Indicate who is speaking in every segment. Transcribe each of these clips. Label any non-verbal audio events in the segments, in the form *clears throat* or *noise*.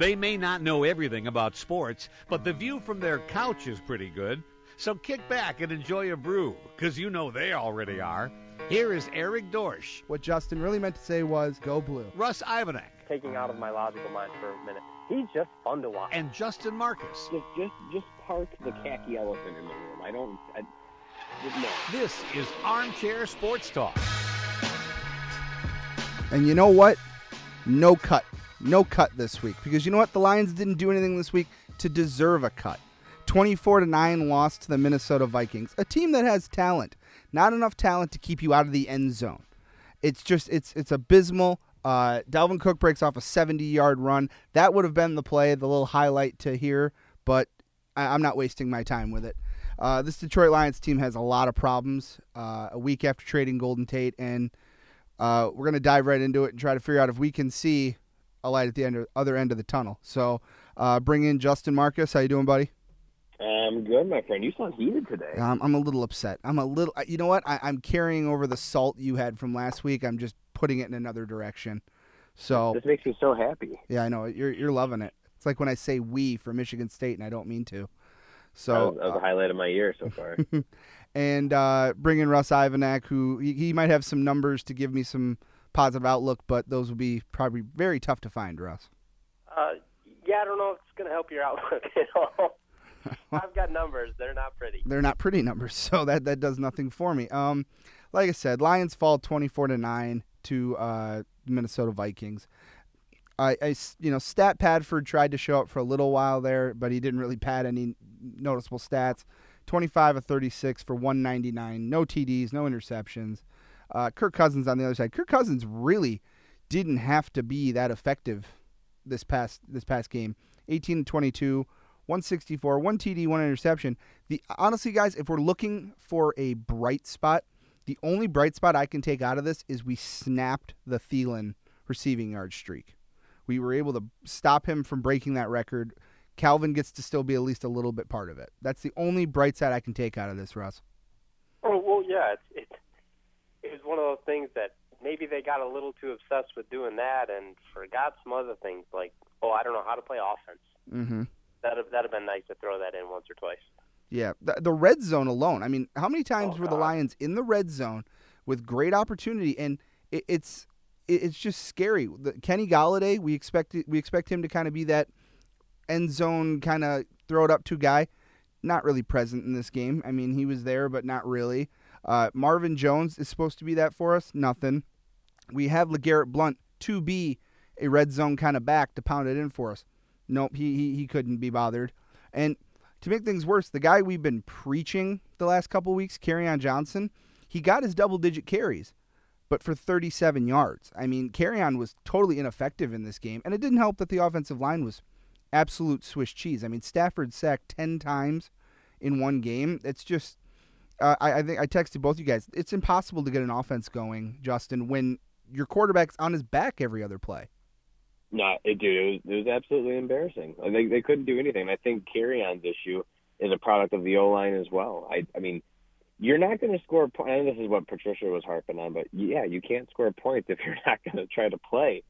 Speaker 1: They may not know everything about sports, but the view from their couch is pretty good. So kick back and enjoy a brew, because you know they already are. Here is Eric Dorsch.
Speaker 2: What Justin really meant to say was go blue.
Speaker 1: Russ Ivanek.
Speaker 3: Taking out of my logical mind for a minute. He's just fun to watch.
Speaker 1: And Justin Marcus.
Speaker 4: Just, just, just park the khaki elephant in the room. I don't. I, no.
Speaker 1: This is Armchair Sports Talk.
Speaker 2: And you know what? No cut. No cut this week. Because you know what? The Lions didn't do anything this week to deserve a cut. 24 to 9 loss to the Minnesota Vikings, a team that has talent. Not enough talent to keep you out of the end zone. It's just it's it's abysmal. Uh, Dalvin Cook breaks off a 70 yard run. That would have been the play, the little highlight to here, but I, am not wasting my time with it. Uh, this Detroit Lions team has a lot of problems. Uh, a week after trading Golden Tate, and uh, we're gonna dive right into it and try to figure out if we can see a light at the end of, other end of the tunnel. So, uh, bring in Justin Marcus. How you doing, buddy?
Speaker 4: I'm good, my friend. You sound heated today.
Speaker 2: Um, I'm a little upset. I'm a little. You know what? I, I'm carrying over the salt you had from last week. I'm just putting it in another direction. So
Speaker 4: this makes me so happy.
Speaker 2: Yeah, I know. You're you're loving it. It's like when I say "we" for Michigan State, and I don't mean to. So
Speaker 4: that was, that was uh, a highlight of my year so far. *laughs*
Speaker 2: and uh, bring in Russ Ivanek, who he, he, might have some numbers to give me some positive outlook, but those would be probably very tough to find, Russ.
Speaker 3: Uh, yeah, I don't know if it's going to help your outlook *laughs* at all. *laughs* I've got numbers. They're not pretty.
Speaker 2: They're not pretty numbers, *laughs* so that that does nothing for me. Um, like I said, Lions fall twenty four to nine to uh, Minnesota Vikings. I, I, you know, Stat Padford tried to show up for a little while there, but he didn't really pad any noticeable stats. 25 of 36 for 199, no TDs, no interceptions. Uh, Kirk Cousins on the other side. Kirk Cousins really didn't have to be that effective this past this past game. 18 to 22, 164, one TD, one interception. The honestly, guys, if we're looking for a bright spot, the only bright spot I can take out of this is we snapped the Thielen receiving yard streak. We were able to stop him from breaking that record. Calvin gets to still be at least a little bit part of it. That's the only bright side I can take out of this, Russ.
Speaker 3: Oh well, yeah, it's it, it was one of those things that maybe they got a little too obsessed with doing that and forgot some other things like, oh, I don't know how to play offense.
Speaker 2: Mm-hmm.
Speaker 3: That'd that'd have been nice to throw that in once or twice.
Speaker 2: Yeah, the, the red zone alone. I mean, how many times
Speaker 3: oh,
Speaker 2: were the Lions in the red zone with great opportunity? And it, it's it, it's just scary. The, Kenny Golladay, we expect we expect him to kind of be that end zone kind of throw it up to guy. Not really present in this game. I mean, he was there, but not really. Uh, Marvin Jones is supposed to be that for us. Nothing. We have LeGarrette Blunt to be a red zone kind of back to pound it in for us. Nope, he, he, he couldn't be bothered. And to make things worse, the guy we've been preaching the last couple weeks, Kerryon Johnson, he got his double digit carries, but for 37 yards. I mean, Kerryon was totally ineffective in this game, and it didn't help that the offensive line was absolute Swiss cheese. I mean, Stafford sacked 10 times in one game. It's just, uh, I, I think I texted both you guys. It's impossible to get an offense going, Justin, when your quarterback's on his back every other play.
Speaker 4: No, it, dude, it was, it was absolutely embarrassing. They they couldn't do anything. I think Kerryon's issue is a product of the O line as well. I I mean, you're not going to score. points. And this is what Patricia was harping on, but yeah, you can't score points if you're *laughs* not going to try to play.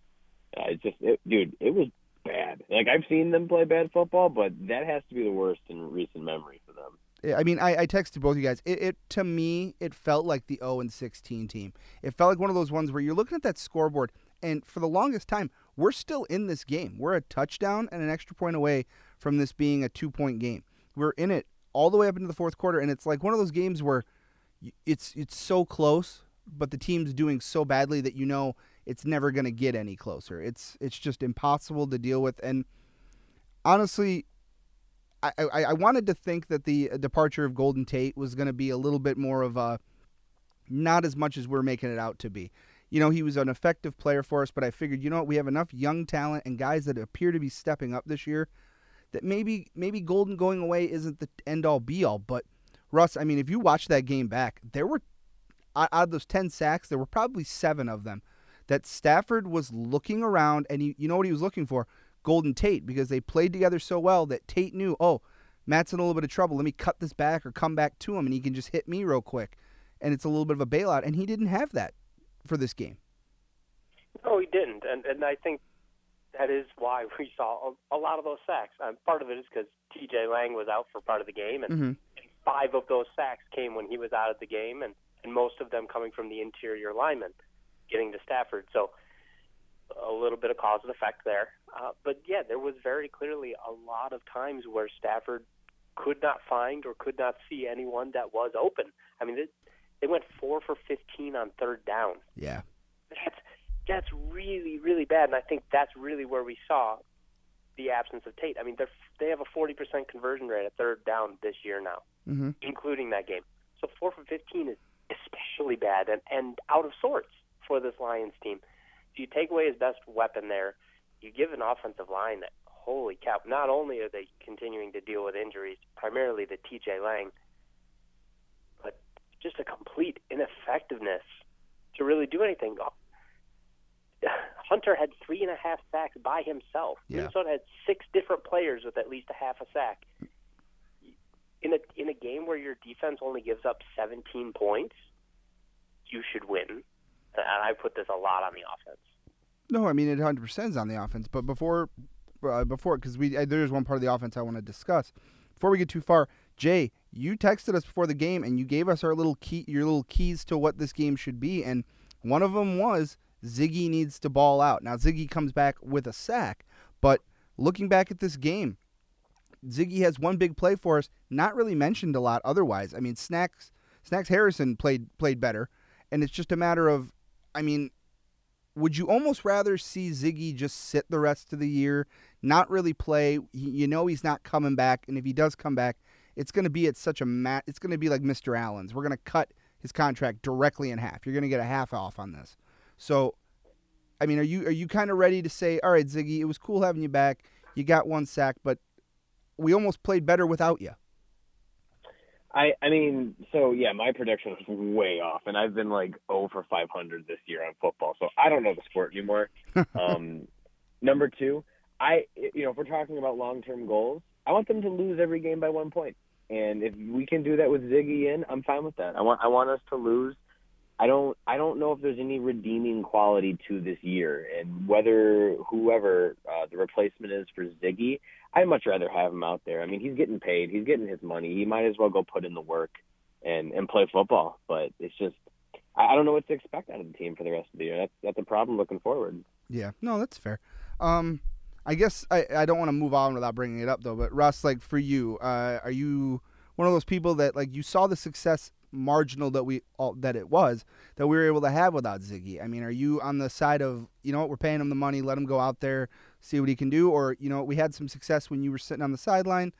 Speaker 4: Uh, it's just, it, dude, it was bad. Like I've seen them play bad football, but that has to be the worst in recent memory for them.
Speaker 2: I mean, I, I texted both you guys. It, it to me, it felt like the 0 and 16 team. It felt like one of those ones where you're looking at that scoreboard, and for the longest time, we're still in this game. We're a touchdown and an extra point away from this being a two point game. We're in it all the way up into the fourth quarter, and it's like one of those games where it's it's so close, but the team's doing so badly that you know it's never going to get any closer. It's it's just impossible to deal with. And honestly, I, I, wanted to think that the uh, departure of Golden Tate was going to be a little bit more of a not as much as we're making it out to be you know, he was an effective player for us, but I figured, you know what, we have enough young talent and guys that appear to be stepping up this year that maybe maybe Golden going away isn't the end all be all. But Russ, I mean, if you watch that game back, there were out of those ten sacks, there were probably seven of them that Stafford was looking around, and he, you know what he was looking for? Golden Tate, because they played together so well that Tate knew, oh, Matt's in a little bit of trouble. Let me cut this back or come back to him, and he can just hit me real quick. And it's a little bit of a bailout, and he didn't have that for this game.
Speaker 3: No, he didn't, and and I think that is why we saw a, a lot of those sacks. Um, part of it is because T.J. Lang was out for part of the game, and,
Speaker 2: hmm
Speaker 3: and five of those sacks came when he was out of the game, and and most of them coming from the interior linemen getting to Stafford. So a little bit of cause and effect there. Uh, but yeah, there was very clearly a lot of times where Stafford could not find or could not see anyone that was open. I mean, they, they went four for 15 on third down.
Speaker 2: Yeah.
Speaker 3: That's that's really really bad, and I think that's really where we saw the absence of Tate. I mean, they they have a 40% conversion rate at third down this year now,
Speaker 2: hmm
Speaker 3: including that game. So four for 15 is especially bad and and out of sorts for this Lions team. You take away his best weapon there, you give an offensive line that holy cow! Not only are they continuing to deal with injuries, primarily the T.J. Lang, but just a complete ineffectiveness to really do anything. *sighs* Hunter had three and a half sacks by himself.
Speaker 2: Yeah.
Speaker 3: Minnesota had six different players with at least a half a sack. In a in a game where your defense only gives up 17 points, you should win. And I put this a lot on the offense.
Speaker 2: No, I mean it 100 percent is on the offense. But before, uh, before, because we uh, there's one part of the offense I want to discuss. Before we get too far, Jay, you texted us before the game and you gave us our little key, your little keys to what this game should be, and one of them was Ziggy needs to ball out. Now Ziggy comes back with a sack, but looking back at this game, Ziggy has one big play for us, not really mentioned a lot otherwise. I mean, Snacks Snacks Harrison played played better, and it's just a matter of, I mean, would you almost rather see Ziggy just sit the rest of the year, not really play? You know he's not coming back, and if he does come back, it's going to be at such a mat. It's going to be like Mr. Allen's. We're going to cut his contract directly in half. You're going to get a half off on this. So, I mean, are you are you kind of ready to say, all right, Ziggy, it was cool having you back. You got one sack, but we almost played better without you.
Speaker 4: I I mean, so yeah, my prediction was way off, and I've been like over 500 this year on football, so I don't know the sport anymore. *laughs* um, number two, I you know if we're talking about long term goals, I want them to lose every game by one point, and if we can do that with Ziggy in, I'm fine with that. I want I want us to lose. I don't I don't know if there's any redeeming quality to this year, and whether whoever uh, the replacement is for Ziggy, I'd much rather have him out there. I mean, he's getting paid, he's getting his money. He might as well go put in the work and and play football. But it's just I, don't know what to expect out of the team for the rest of the year. That's that's a problem looking forward.
Speaker 2: Yeah, no, that's fair. Um, I guess I, I don't want to move on without bringing it up though. But Russ, like for you, uh, are you one of those people that like you saw the success marginal that we all, that it was that we were able to have without Ziggy? I mean, are you on the side of you know what we're paying him the money, let him go out there, see what he can do, or you know we had some success when you were sitting on the sideline,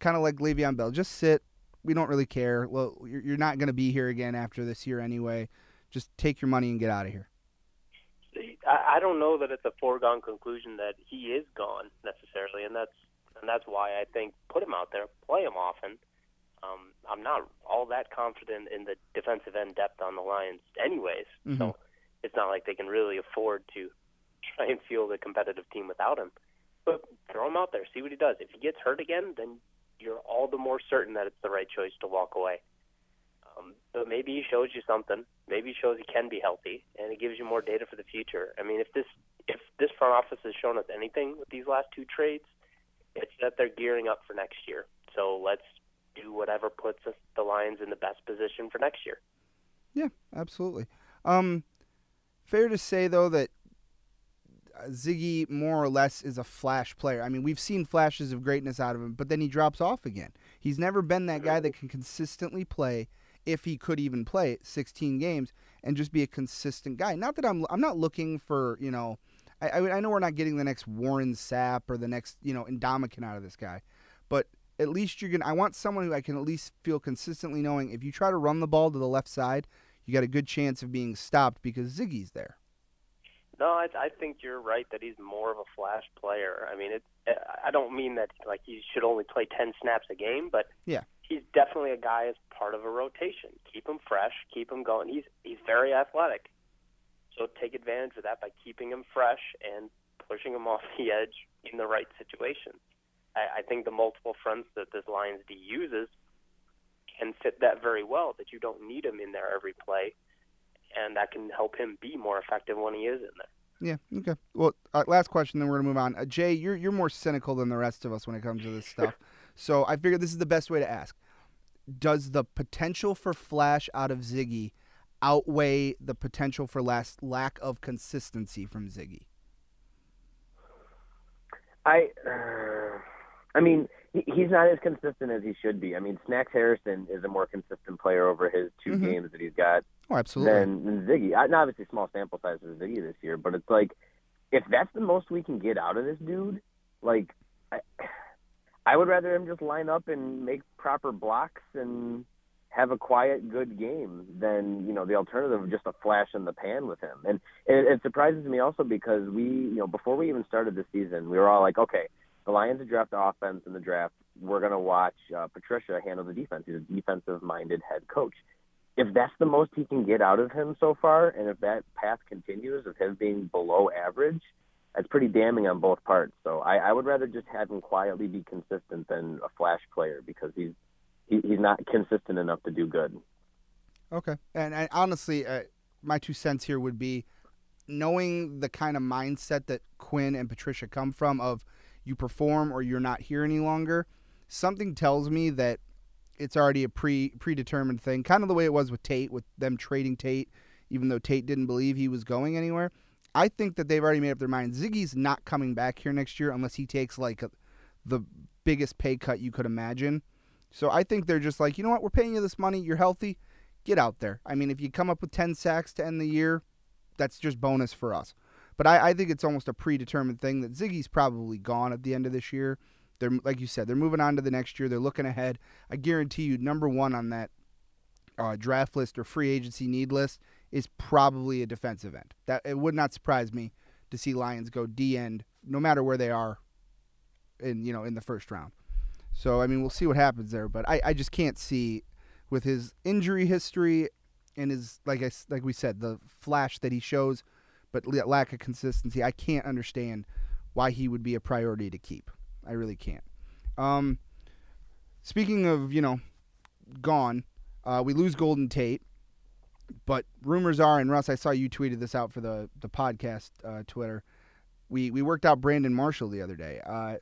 Speaker 2: kind of like Le'Veon Bell, just sit. We don't really care. Well, you're, you're not going to be here again after this year anyway. Just take your money and get out of here.
Speaker 3: I, I don't know that it's a foregone conclusion that he is gone necessarily, and that's and that's why I think put him out there, play him often. Um, I'm not all that confident in the defensive end depth on the Lions, anyways.
Speaker 2: Mhm.
Speaker 3: So it's not like they can really afford to try and field a competitive team without him. But throw him out there, see what he does. If he gets hurt again, then you're all the more certain that it's the right choice to walk away. Um, but maybe he shows you something. Maybe he shows he can be healthy, and it gives you more data for the future. I mean, if this if this front office has shown us anything with these last two trades, it's that they're gearing up for next year. So let's do whatever puts us, the Lions in the best position for next year.
Speaker 2: Yeah, absolutely. Um, fair to say though that Ziggy more or less is a flash player. I mean, we've seen flashes of greatness out of him, but then he drops off again. He's never been that guy that can consistently play, if he could even play 16 games and just be a consistent guy. Not that I'm I'm not looking for you know. I, I I know we're not getting the next Warren Sapp or the next you know Indomitian out of this guy, but at least you're gonna. I want someone who I can at least feel consistently knowing if you try to run the ball to the left side, you got a good chance of being stopped because Ziggy's there.
Speaker 3: No, I, I think you're right that he's more of a flash player. I mean, it. I don't mean that like he should only play ten snaps a game, but
Speaker 2: Yeah.
Speaker 3: he's definitely a guy as part of a rotation. Keep him fresh, keep him going. He's he's very athletic, so take advantage of that by keeping him fresh and pushing him *laughs* off the edge in the right situation. I, I think the multiple fronts that this Lions D uses can fit that very well. That you don't need him in there every play, and that can help him be more effective when he is in there.
Speaker 2: Yeah. Okay. Well, uh, last question, then we're gonna move on. Uh, Jay, you're you're more cynical than the rest of us when it comes to this *laughs* stuff. so I figured this is the best way to ask: Does the potential for flash out of Ziggy outweigh the potential for last lack of consistency from Ziggy?
Speaker 4: I, uh, I mean, he, he's not as consistent as he should be. I mean, Snacks Harrison is a more consistent player over his 2
Speaker 2: Mhm.
Speaker 4: games that he's got
Speaker 2: Oh, absolutely.
Speaker 4: than, than Ziggy. I, not obviously small sample size for Ziggy this year, but it's like if that's the most we can get out of this dude, like I, I would rather him just line up and make proper blocks and have a quiet, good game than you know the alternative of just a flash in the pan with him. And it, it surprises me also because we, you know, before we even started the season, we were all like, okay, the Lions have draft offense in the draft. We're gonna watch uh, Patricia handle the defense. He's a defensive-minded head coach if that's the most he can get out of him so far, and if that path continues of him being below average, that's pretty damning on both parts. So I, I would rather just have him quietly be consistent than a flash player because he's he, he's not consistent enough to do good.
Speaker 2: Okay. And, and honestly, uh, my two cents here would be knowing the kind of mindset that Quinn and Patricia come from of you perform or you're not here any longer. Something tells me that it's already a pre predetermined thing, kind of the way it was with Tate, with them trading Tate, even though Tate didn't believe he was going anywhere. I think that they've already made up their mind. Ziggy's not coming back here next year unless he takes like a, the biggest pay cut you could imagine. So I think they're just like, you know what, we're paying you this money, you're healthy, get out there. I mean, if you come up with 10 sacks to end the year, that's just bonus for us. But I, I think it's almost a predetermined thing that Ziggy's probably gone at the end of this year. They're like you said, they're moving on to the next year. They're looking ahead. I guarantee you, number one on that uh, draft list or free agency need list is probably a defensive end. That it would not surprise me to see Lions go D end, no matter where they are, in you know in the first round. So I mean, we'll see what happens there. But I, I just can't see with his injury history and his like I like we said the flash that he shows, but lack of consistency. I can't understand why he would be a priority to keep. I really can't. Um, speaking of you know, gone, uh, we lose Golden Tate, but rumors are, and Russ, I saw you tweeted this out for the the podcast uh, Twitter. We we worked out Brandon Marshall the other day. Uh,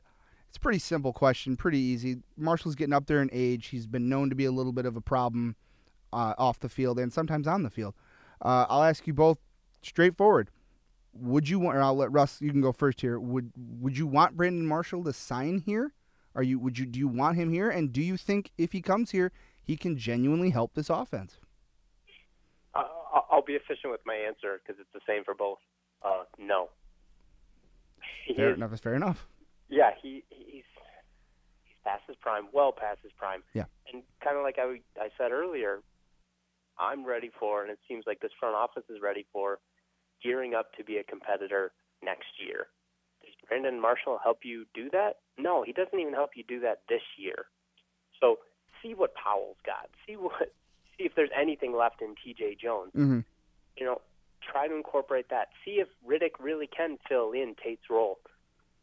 Speaker 2: it's a pretty simple question, pretty easy. Marshall's getting up there in age. He's been known to be a little bit of a problem uh, off the field and sometimes on the field. Uh, I'll ask you both straightforward. Would you want? Or I'll let Russ. You can go first here. Would Would you want Brandon Marshall to sign here? Are you? Would you? Do you want him here? And do you think if he comes here, he can genuinely help this offense?
Speaker 3: Uh, I'll- be efficient with my answer because it's the same for both. Uh, no.
Speaker 2: Fair
Speaker 3: is-
Speaker 2: enough. Is fair enough.
Speaker 3: Yeah, he he's he's past his prime, well past his prime.
Speaker 2: Yeah.
Speaker 3: And kind of like I I said earlier, I'm ready for, and it seems like this front office is ready for, gearing up to be a competitor next year. Does Brandon Marshall help you do that? No, he doesn't even help you do that this year. So see what Powell's got. See what *laughs* see if there's anything left in T.J. Jones.
Speaker 2: Mm-hmm.
Speaker 3: You know, try to incorporate that. See if Riddick really can fill in Tate's role.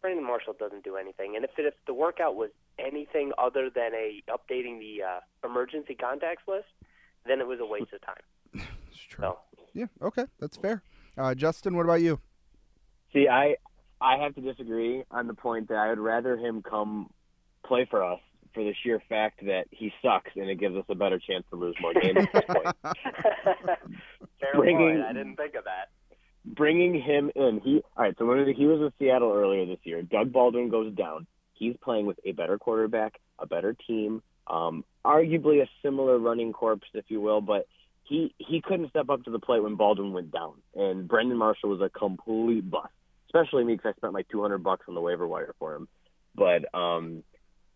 Speaker 3: Brandon Marshall doesn't do anything, and if it, if the workout was anything other than a updating the uh, emergency contacts list, then it was a waste of time. *laughs*
Speaker 2: It's true.
Speaker 3: So
Speaker 2: Yeah. Okay. That's fair. Uh, Justin, what about you?
Speaker 4: See, I I have to disagree on the point that I would rather him come play for us for the sheer fact that he sucks and it gives us a better chance to lose more games at this point. *laughs*
Speaker 3: fair
Speaker 4: Bringing-
Speaker 3: point. I didn't think of that.
Speaker 4: bringing him in. He all right. So when he was with Seattle earlier this year, Doug Baldwin goes down. He's playing with a better quarterback, a better team, um, arguably a similar running corpse, if you will. But he he couldn't step up to the plate when Baldwin went down, and Brandon Marshall was a complete bust. Especially me because I spent like two hundred bucks on the waiver wire for him. But um,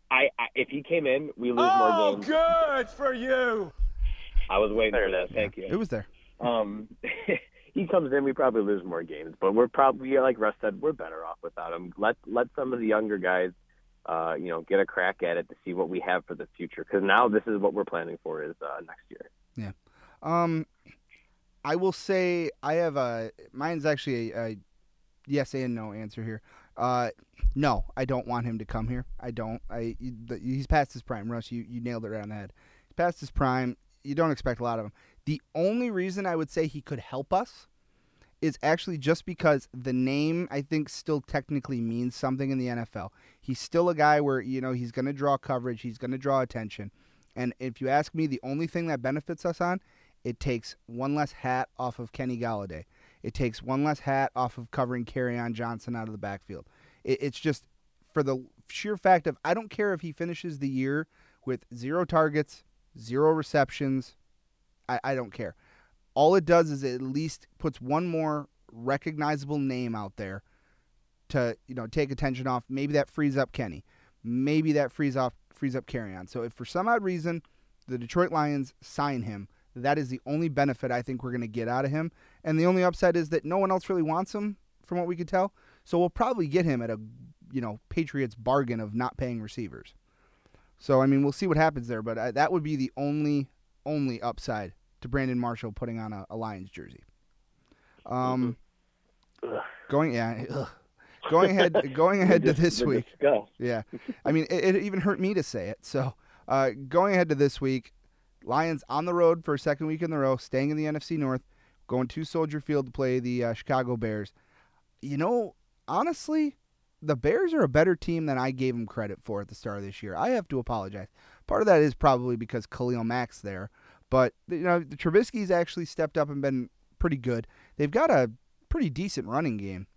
Speaker 4: I, I if he came in, we lose more games.
Speaker 5: Oh good for you.
Speaker 4: I was waiting
Speaker 3: There
Speaker 4: for
Speaker 3: it
Speaker 4: that. Thank you.
Speaker 2: It was there.
Speaker 4: Um, *laughs* he comes in, we probably lose more games, but we're probably like Russ said, we're better off without him. Let let some of the younger guys, uh, you know, get a crack at it to see what we have for the future. Because now this is what we're planning for is uh, next year.
Speaker 2: Um, I will say I have a mine's actually a, a yes and no answer here. Uh, no, I don't want him to come here. I don't. I he's past his prime. Russ, you you nailed it right on the head. He's past his prime. You don't expect a lot of him. The only reason I would say he could help us is actually just because the name I think still technically means something in the NFL. He's still a guy where you know he's going to draw coverage, he's going to draw attention. And if you ask me, the only thing that benefits us on, it takes one less hat off of Kenny Golladay. It takes one less hat off of covering on Johnson out of the backfield. It, it's just for the sheer fact of I don't care if he finishes the year with zero targets, zero receptions. I, I don't care. All it does is it at least puts one more recognizable name out there to you know take attention off. Maybe that frees up Kenny. Maybe that frees off frees up Kerryon. So if for some odd reason the Detroit Lions sign him, that is the only benefit I think we're going to get out of him. And the only upside is that no one else really wants him, from what we could tell. So we'll probably get him at a you know Patriots bargain of not paying receivers. So I mean, we'll see what happens there, but uh, that would be the only only upside to Brandon Marshall putting on a, a Lions jersey. Um, mm-hmm. going yeah, *laughs* ugh. going ahead, *laughs* going ahead to this week. Yeah, I mean, it, it, even hurt me to say it. So uh, going ahead to this week, Lions on the road for a second week in a row, staying in the NFC North, going to Soldier Field to play the uh, Chicago Bears. You know, honestly, the Bears are a better team than I gave them credit for at the start of this year. I have to apologize. Part of that is probably because Khalil Mack's there, but you know the Trubisky's actually stepped up and been pretty good. They've got a pretty decent running game.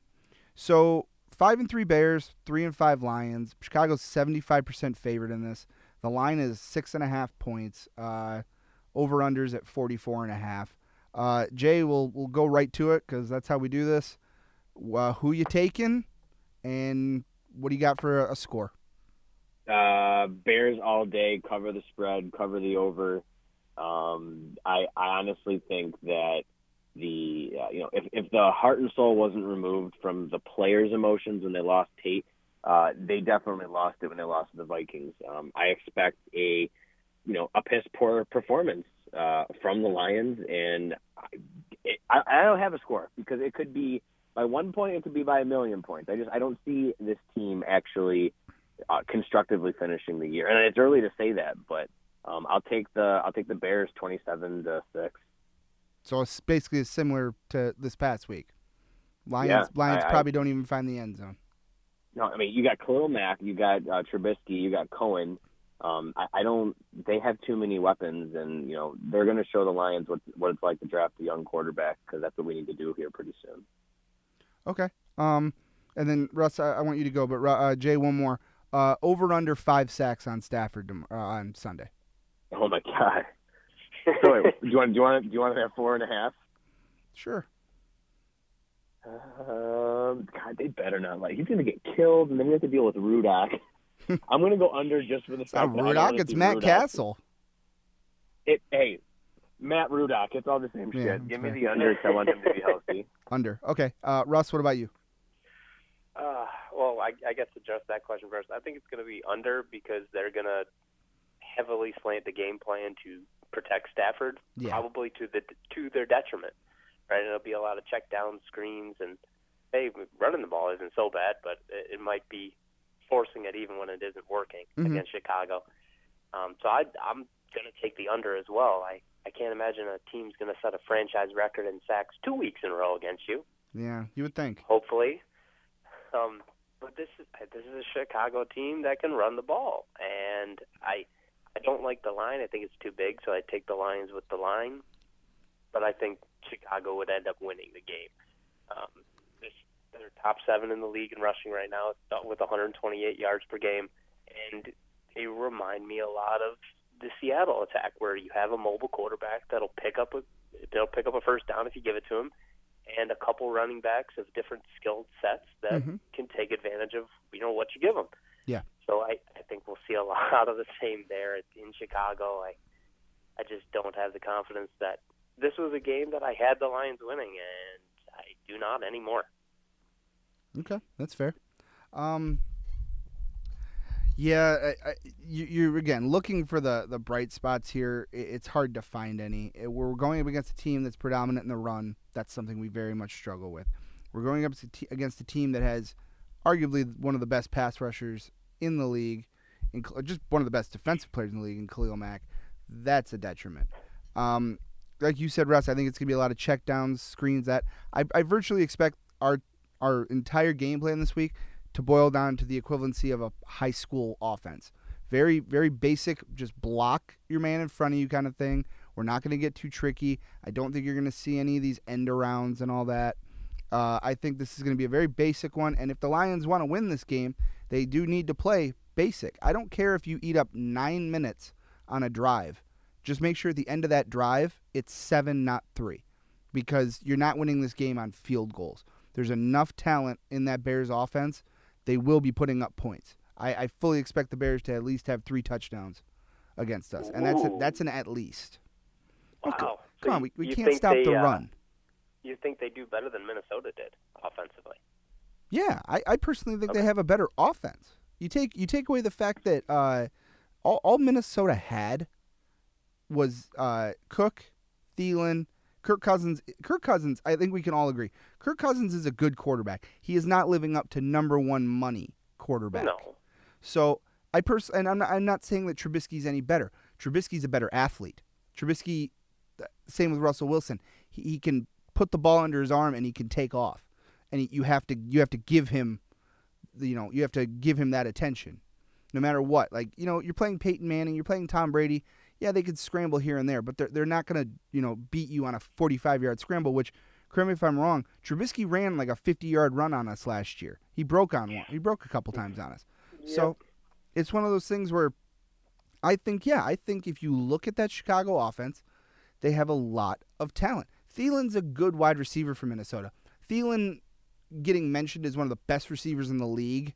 Speaker 2: So five and three Bears, three and five Lions. Chicago's seventy five percent favored in this. The line is six and a half points. Uh, over unders at 44 and a half. Uh, Jay, we'll we'll go right to it because that's how we do this. Uh, who you taking, and what do you got for a, a score?
Speaker 4: Uh, Bears all day. Cover the spread. Cover the over. Um, I I honestly think that the uh, you know if if the heart and soul wasn't removed from the players' emotions when they lost Tate, uh, they definitely lost it when they lost to the Vikings. Um, I expect a, you know, a piss poor performance uh, from the Lions, and I, it, I, I don't have a score because it could be by one point, it could be by a million points. I just I don't see this team actually uh, constructively finishing the year, and it's early to say that, but um, I'll take the I'll take the Bears twenty-seven to six.
Speaker 2: So it's basically similar to this past week. Lions yeah, Lions I, probably I, don't even find the end zone.
Speaker 4: No, I mean you got Khalil Mack, you got uh, Trubisky, you got Cohen. Um, I, I don't. They have too many weapons, and you know they're going to show the Lions what what it's like to draft a young quarterback because that's what we need to do here pretty soon.
Speaker 2: Okay. Um, and then Russ, I, I want you to go, but uh, Jay, one more. Uh, over under five sacks on Stafford uh, on Sunday.
Speaker 4: Oh my *laughs* God! so wait, *laughs* do you want do you want do you want to have four and a half?
Speaker 2: Sure.
Speaker 4: Um, God, they better not like. He's gonna get killed, and then we have to deal with Rudock. *laughs* I'm gonna go under just for the fact.
Speaker 2: Not Rudock, it's Matt Rudock. Cassel.
Speaker 4: It hey, Matt Rudock. It's all the same shit. Yeah, Give me the under because I want him to be healthy.
Speaker 2: Under. Okay. Uh, Russ, what about you?
Speaker 3: Uh, well, I, I guess to address that question first, I think it's going to be under because they're going to heavily slant the game plan to protect Stafford, yeah. probably to the to their detriment right? It'll be a lot of check down screens and hey, running the ball isn't so bad, but it, it might be forcing it even when it isn't working mm-hmm. against Chicago. Um, so I, I'm going to take the under as well. I I can't imagine a team's going to set a franchise record in sacks two weeks in a row against you.
Speaker 2: Yeah, you would think.
Speaker 3: Hopefully, um, but this is this is a Chicago team that can run the ball, and I I don't like the line. I think it's too big, so I take the Lions with the line. But I think Chicago would end up winning the game. Um, they're top seven in the league in rushing right now with 128 yards per game, and they remind me a lot of the Seattle attack, where you have a mobile quarterback that'll pick up a they'll pick up a first down if you give it to him, and a couple running backs of different skilled sets that mm-hmm. can take advantage of you know what you give them.
Speaker 2: Yeah.
Speaker 3: So I I think we'll see a *laughs* lot of the same there in Chicago. I I just don't have the confidence that this was a game that I had the Lions winning, and I do not anymore.
Speaker 2: Okay, that's fair. Um, yeah, I, I, you, you're again looking for the the bright spots here. It's hard to find any. We're going up against a team that's predominant in the run. That's something we very much struggle with. We're going up against a team that has arguably one of the best pass rushers in the league, just one of the best defensive players in the league in Khalil Mack. That's a detriment. Um, like you said, Russ, I think it's gonna be a lot of check downs, screens. That I, I virtually expect our our entire game plan this week to boil down to the equivalency of a high school offense. Very very basic, just block your man in front of you kind of thing. We're not gonna get too tricky. I don't think you're gonna see any of these end arounds and all that. Uh, I think this is going to be a very basic one. And if the Lions want to win this game, they do need to play basic. I don't care if you eat up nine minutes on a drive. Just make sure at the end of that drive, it's seven, not three, because you're not winning this game on field goals. There's enough talent in that Bears offense. They will be putting up points. I, I fully expect the Bears to at least have three touchdowns against us, and that's a, that's an at least.
Speaker 3: Wow.
Speaker 2: Okay,
Speaker 3: So
Speaker 2: Come on, we, we can't stop
Speaker 3: they,
Speaker 2: the
Speaker 3: uh,
Speaker 2: run.
Speaker 3: You think they do better than Minnesota did offensively?
Speaker 2: Yeah, I, I personally think they have a better offense. You take you take away the fact that uh, all, all Minnesota had was uh, Cook, Thielen, Kirk Cousins. Kirk Cousins, I think we can all agree. Kirk Cousins is a good quarterback. He is not living up to number one money quarterback.
Speaker 3: No.
Speaker 2: So I pers- and I'm not, I'm not saying that Trubisky's any better. Trubisky's a better athlete. Trubisky, same with Russell Wilson. He, he can put the ball under his arm and he can take off, and he, you have to you have to give him, you know, you have to give him that attention, no matter what. Like you know, you're playing Peyton Manning, you're playing Tom Brady. Yeah, they could scramble here and there, but they're they're not gonna you know beat you on a 45 yard scramble. Which, correct me if I'm wrong, Trubisky ran like a 50 yard run on us last year. He broke on one. He broke a couple times on us. So it's one of those things where I think, yeah, I think if you look at that Chicago offense, they have a lot of talent. Thielen's a good wide receiver for Minnesota. Thielen getting mentioned as one of the best receivers in the league,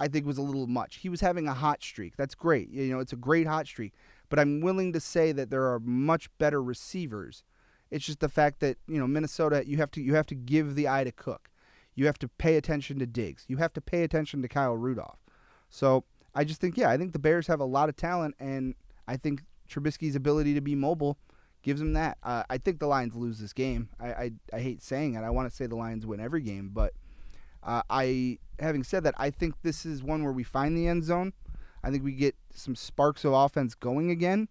Speaker 2: I think was a little much. He was having a hot streak. That's great. You know, it's a great hot streak. But I'm willing to say that there are much better receivers. It's just the fact that, you know, Minnesota, you have to you have to give the eye to Cook. You have to pay attention to Diggs. You have to pay attention to Kyle Rudolph. So I just think, yeah, I think the Bears have a lot of talent, and I think Trubisky's ability to be mobile gives him that. Uh, I think the Lions lose this game. I, I, I hate saying it. I want to say the Lions win every game, but uh, I, having said that, I think this is one where we find the end zone. I think we get some sparks of offense going again.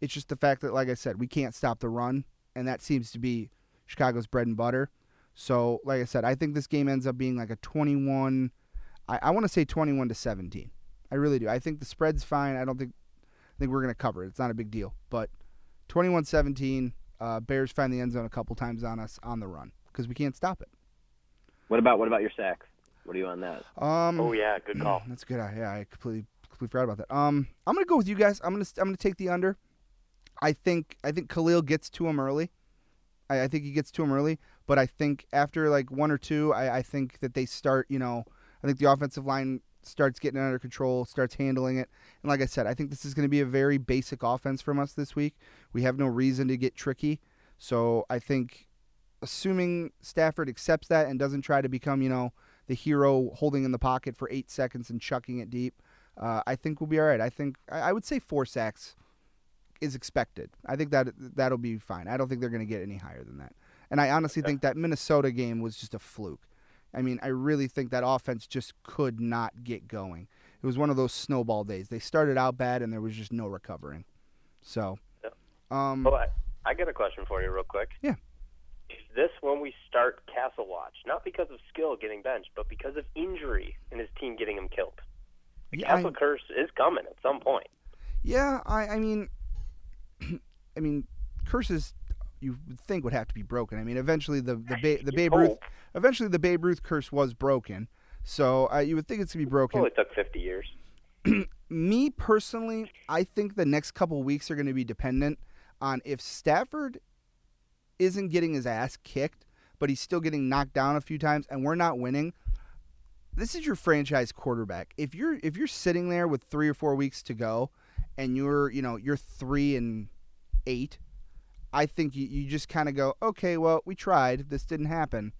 Speaker 2: It's just the fact that, like I said, we can't stop the run, and that seems to be Chicago's bread and butter. So, like I said, I think this game ends up being like a 21. I, I want to say 21 to 17. I really do. I think the spread's fine. I don't think I think we're going to cover it. It's not a big deal. But 21-17, uh, Bears find the end zone a couple times on us on the run because we can't stop it.
Speaker 4: What about what about your sacks? What are you on that?
Speaker 2: Um,
Speaker 3: Oh yeah, good call.
Speaker 2: That's good. I- Yeah, I completely completely forgot about that. Um, I'm gonna go with you guys. I'm gonna I'm gonna take the under. I think I think Khalil gets to him early. I, I think he gets to him early, but I think after like one or two, I, I think that they start. You know, I think the offensive line starts getting under control, starts handling it, and like I said, I think this is going to be a very basic offense from us this week. We have no reason to get tricky, so I think, assuming Stafford accepts that and doesn't try to become, you know, the hero holding in the pocket for eight seconds and chucking it deep, uh, I think we'll be all right. I think I, I would say four sacks is expected. I think that that'll be fine. I don't think they're going to get any higher than that. And I honestly think that Minnesota game was just a fluke. I mean, I really think that offense just could not get going. It was one of those snowball days. They started out bad and there was just no recovering. So,
Speaker 3: Yep.
Speaker 2: um,
Speaker 3: Well, I, I got a question for you, real quick.
Speaker 2: Yeah.
Speaker 3: Is this when we start Cassel Watch? Not because of skill getting benched, but because of injury and his team getting him killed. The
Speaker 2: yeah, I-
Speaker 3: curse is coming at some point.
Speaker 2: Yeah, I, I mean, *clears throat* I mean, curses you would think would have to be broken. I mean, eventually the the, ba- the Babe Ruth, eventually the Babe Ruth curse was broken. So uh, you would think it's gonna be broken.
Speaker 3: It took 50 years. *clears throat*
Speaker 2: Me personally, I think the next couple weeks are going to be dependent on if Stafford isn't getting his ass kicked, but he's still getting knocked down a few times, and we're not winning. This is your franchise quarterback. If you're if you're sitting there with three or four weeks to go, and you're you know you're three and eight, I think you, you just kind of go, okay, well we tried, this didn't happen.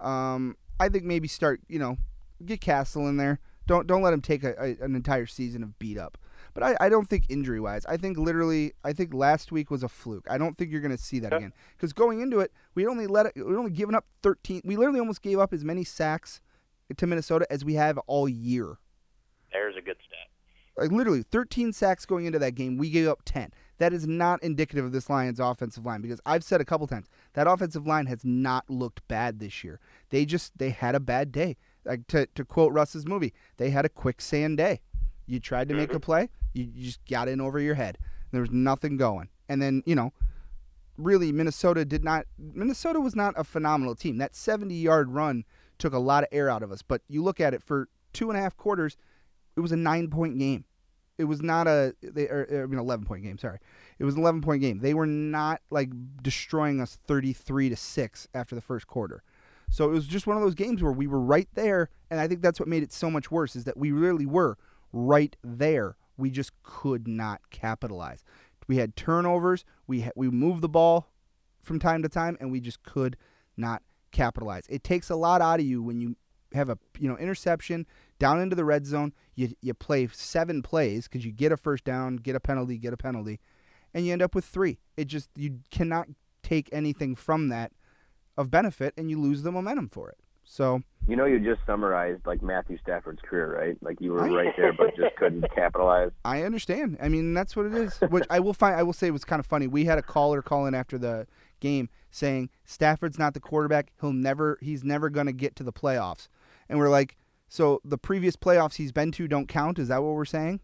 Speaker 2: Um, I think maybe start you know get Cassel in there. Don't don't let him take a, a, an entire season of beat up. But I, I don't think injury wise. I think literally I think last week was a fluke. I don't think you're going to see that
Speaker 3: Okay.
Speaker 2: again because going into it we only let it, we only given up 13. We literally almost gave up as many sacks to Minnesota as we have all year.
Speaker 3: There's a good stat.
Speaker 2: Like literally 13 sacks going into that game. We gave up 10. that is not indicative of this Lions offensive line because I've said a couple times that offensive line has not looked bad this year. They just they had a bad day. Like to to quote Russ's movie, they had a quicksand day. You tried to make a mm-hmm. play, you, you just got in over your head. There was nothing going. And then, you know, really Minnesota did not Minnesota was not a phenomenal team. That 70 yard run took a lot of air out of us. But you look at it for two and a half quarters, it was a nine point game. It was not a they or, I mean eleven point game. Sorry, it was an eleven point game. They were not like destroying us thirty three to six after the first quarter. So it was just one of those games where we were right there, and I think that's what made it so much worse is that we really were right there. We just could not capitalize. We had turnovers. We ha- we moved the ball from time to time, and we just could not capitalize. It takes a lot out of you when you have a you know interception down into the red zone. You you play seven plays because you get a first down, get a penalty, get a penalty, and you end up with three. It just you cannot take anything from that of benefit, and you lose the momentum for it. So
Speaker 4: You know, you just summarized like Matthew Stafford's career, right? Like you were right there, but just couldn't *laughs* capitalize.
Speaker 2: I understand. I mean, that's what it is. Which I will find. I will say it was kind of funny. We had a caller call in after the game saying Stafford's not the quarterback. He'll never. He's never going to get to the playoffs. And we're like, so the previous playoffs he's been to don't count. Is that what we're saying?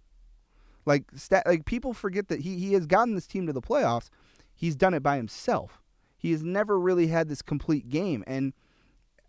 Speaker 2: Like, sta- like people forget that he he has gotten this team to the playoffs. He's done it by himself. He has never really had this complete game. And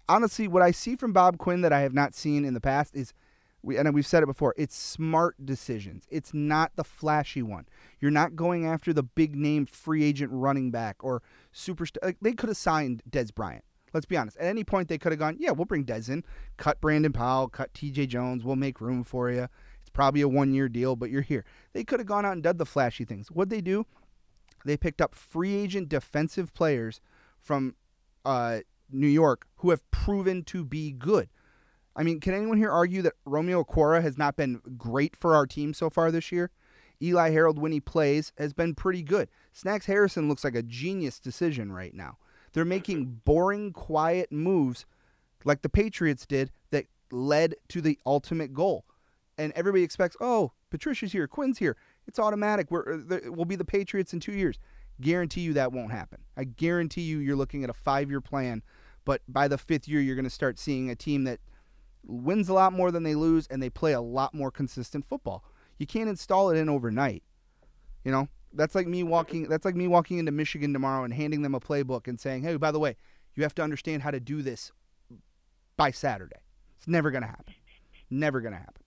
Speaker 2: honestly, what I see from Bob Quinn that I have not seen in the past is we and we've said it before, it's smart decisions. It's not the flashy one. You're not going after the big name free agent running back or superstar. Like they could have signed Dez Bryant. Let's be honest. At any point, they could have gone, yeah, we'll bring Dez in, cut Brandon Powell, cut T.J. Jones, we'll make room for you. It's probably a one year deal, but you're here. They could have gone out and done the flashy things. What they do? They picked up free agent defensive players from uh, New York who have proven to be good. I mean, can anyone here argue that Romeo Okwara has not been great for our team so far this year? Eli Harold, when he plays, has been pretty good. Snacks Harrison looks like a genius decision right now. They're making boring, quiet moves like the Patriots did that led to the ultimate goal. And everybody expects, oh, Patricia's here, Quinn's here. It's automatic. We're, uh, we'll be the Patriots in two years. Guarantee you that won't happen. I guarantee you you're looking at a five year plan, but by the fifth year, you're going to start seeing a team that wins a lot more than they lose and they play a lot more consistent football. You can't install it in overnight. You know, that's like me walking that's like me walking into Michigan tomorrow and handing them a playbook and saying, "Hey, by the way, you have to understand how to do this by Saturday." It's never going to happen. Never going to happen.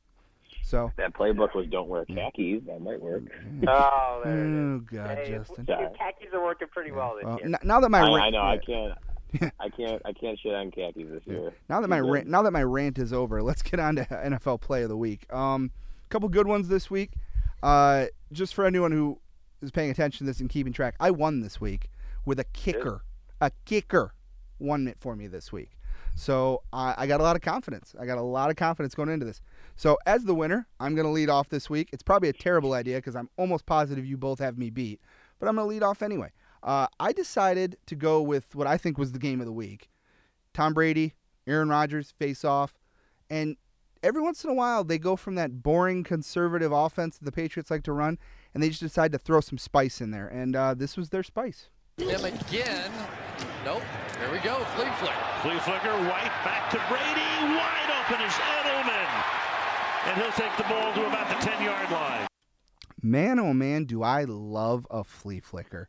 Speaker 2: So,
Speaker 4: That playbook was don't wear khakis. That might work. Mm.
Speaker 3: Oh, there it
Speaker 2: oh god,
Speaker 3: Hey,
Speaker 2: Justin.
Speaker 3: Your khakis are working pretty well this
Speaker 2: Well,
Speaker 3: year.
Speaker 2: now that my
Speaker 4: I,
Speaker 2: rant-
Speaker 4: I know. I can't. *laughs* I can't. I can't shit on khakis this year.
Speaker 2: Now that my rant, now that my rant is over, let's get on to *laughs* NFL Play of the Week. Um, a couple good ones this week. Uh, just for anyone who is paying attention to this and keeping track, I won this week with a kicker. A kicker won it for me this week. So I I got a lot of confidence. I got a lot of confidence going into this. So as the winner, I'm going to lead off this week. It's probably a terrible idea because I'm almost positive you both have me beat, but I'm going to lead off anyway. Uh, I decided to go with what I think was the game of the week. Tom Brady, Aaron Rodgers face off. And every once in a while, they go from that boring conservative offense that the Patriots like to run, and they just decide to throw some spice in there. And uh, this was their spice.
Speaker 5: Him again. Nope. Here we go. Flea flick.
Speaker 6: Flea flicker, White back to Brady. Wide open is Edelman. And he'll take the ball to about the 10 yard line.
Speaker 2: Man, oh man, do I love a flea flicker.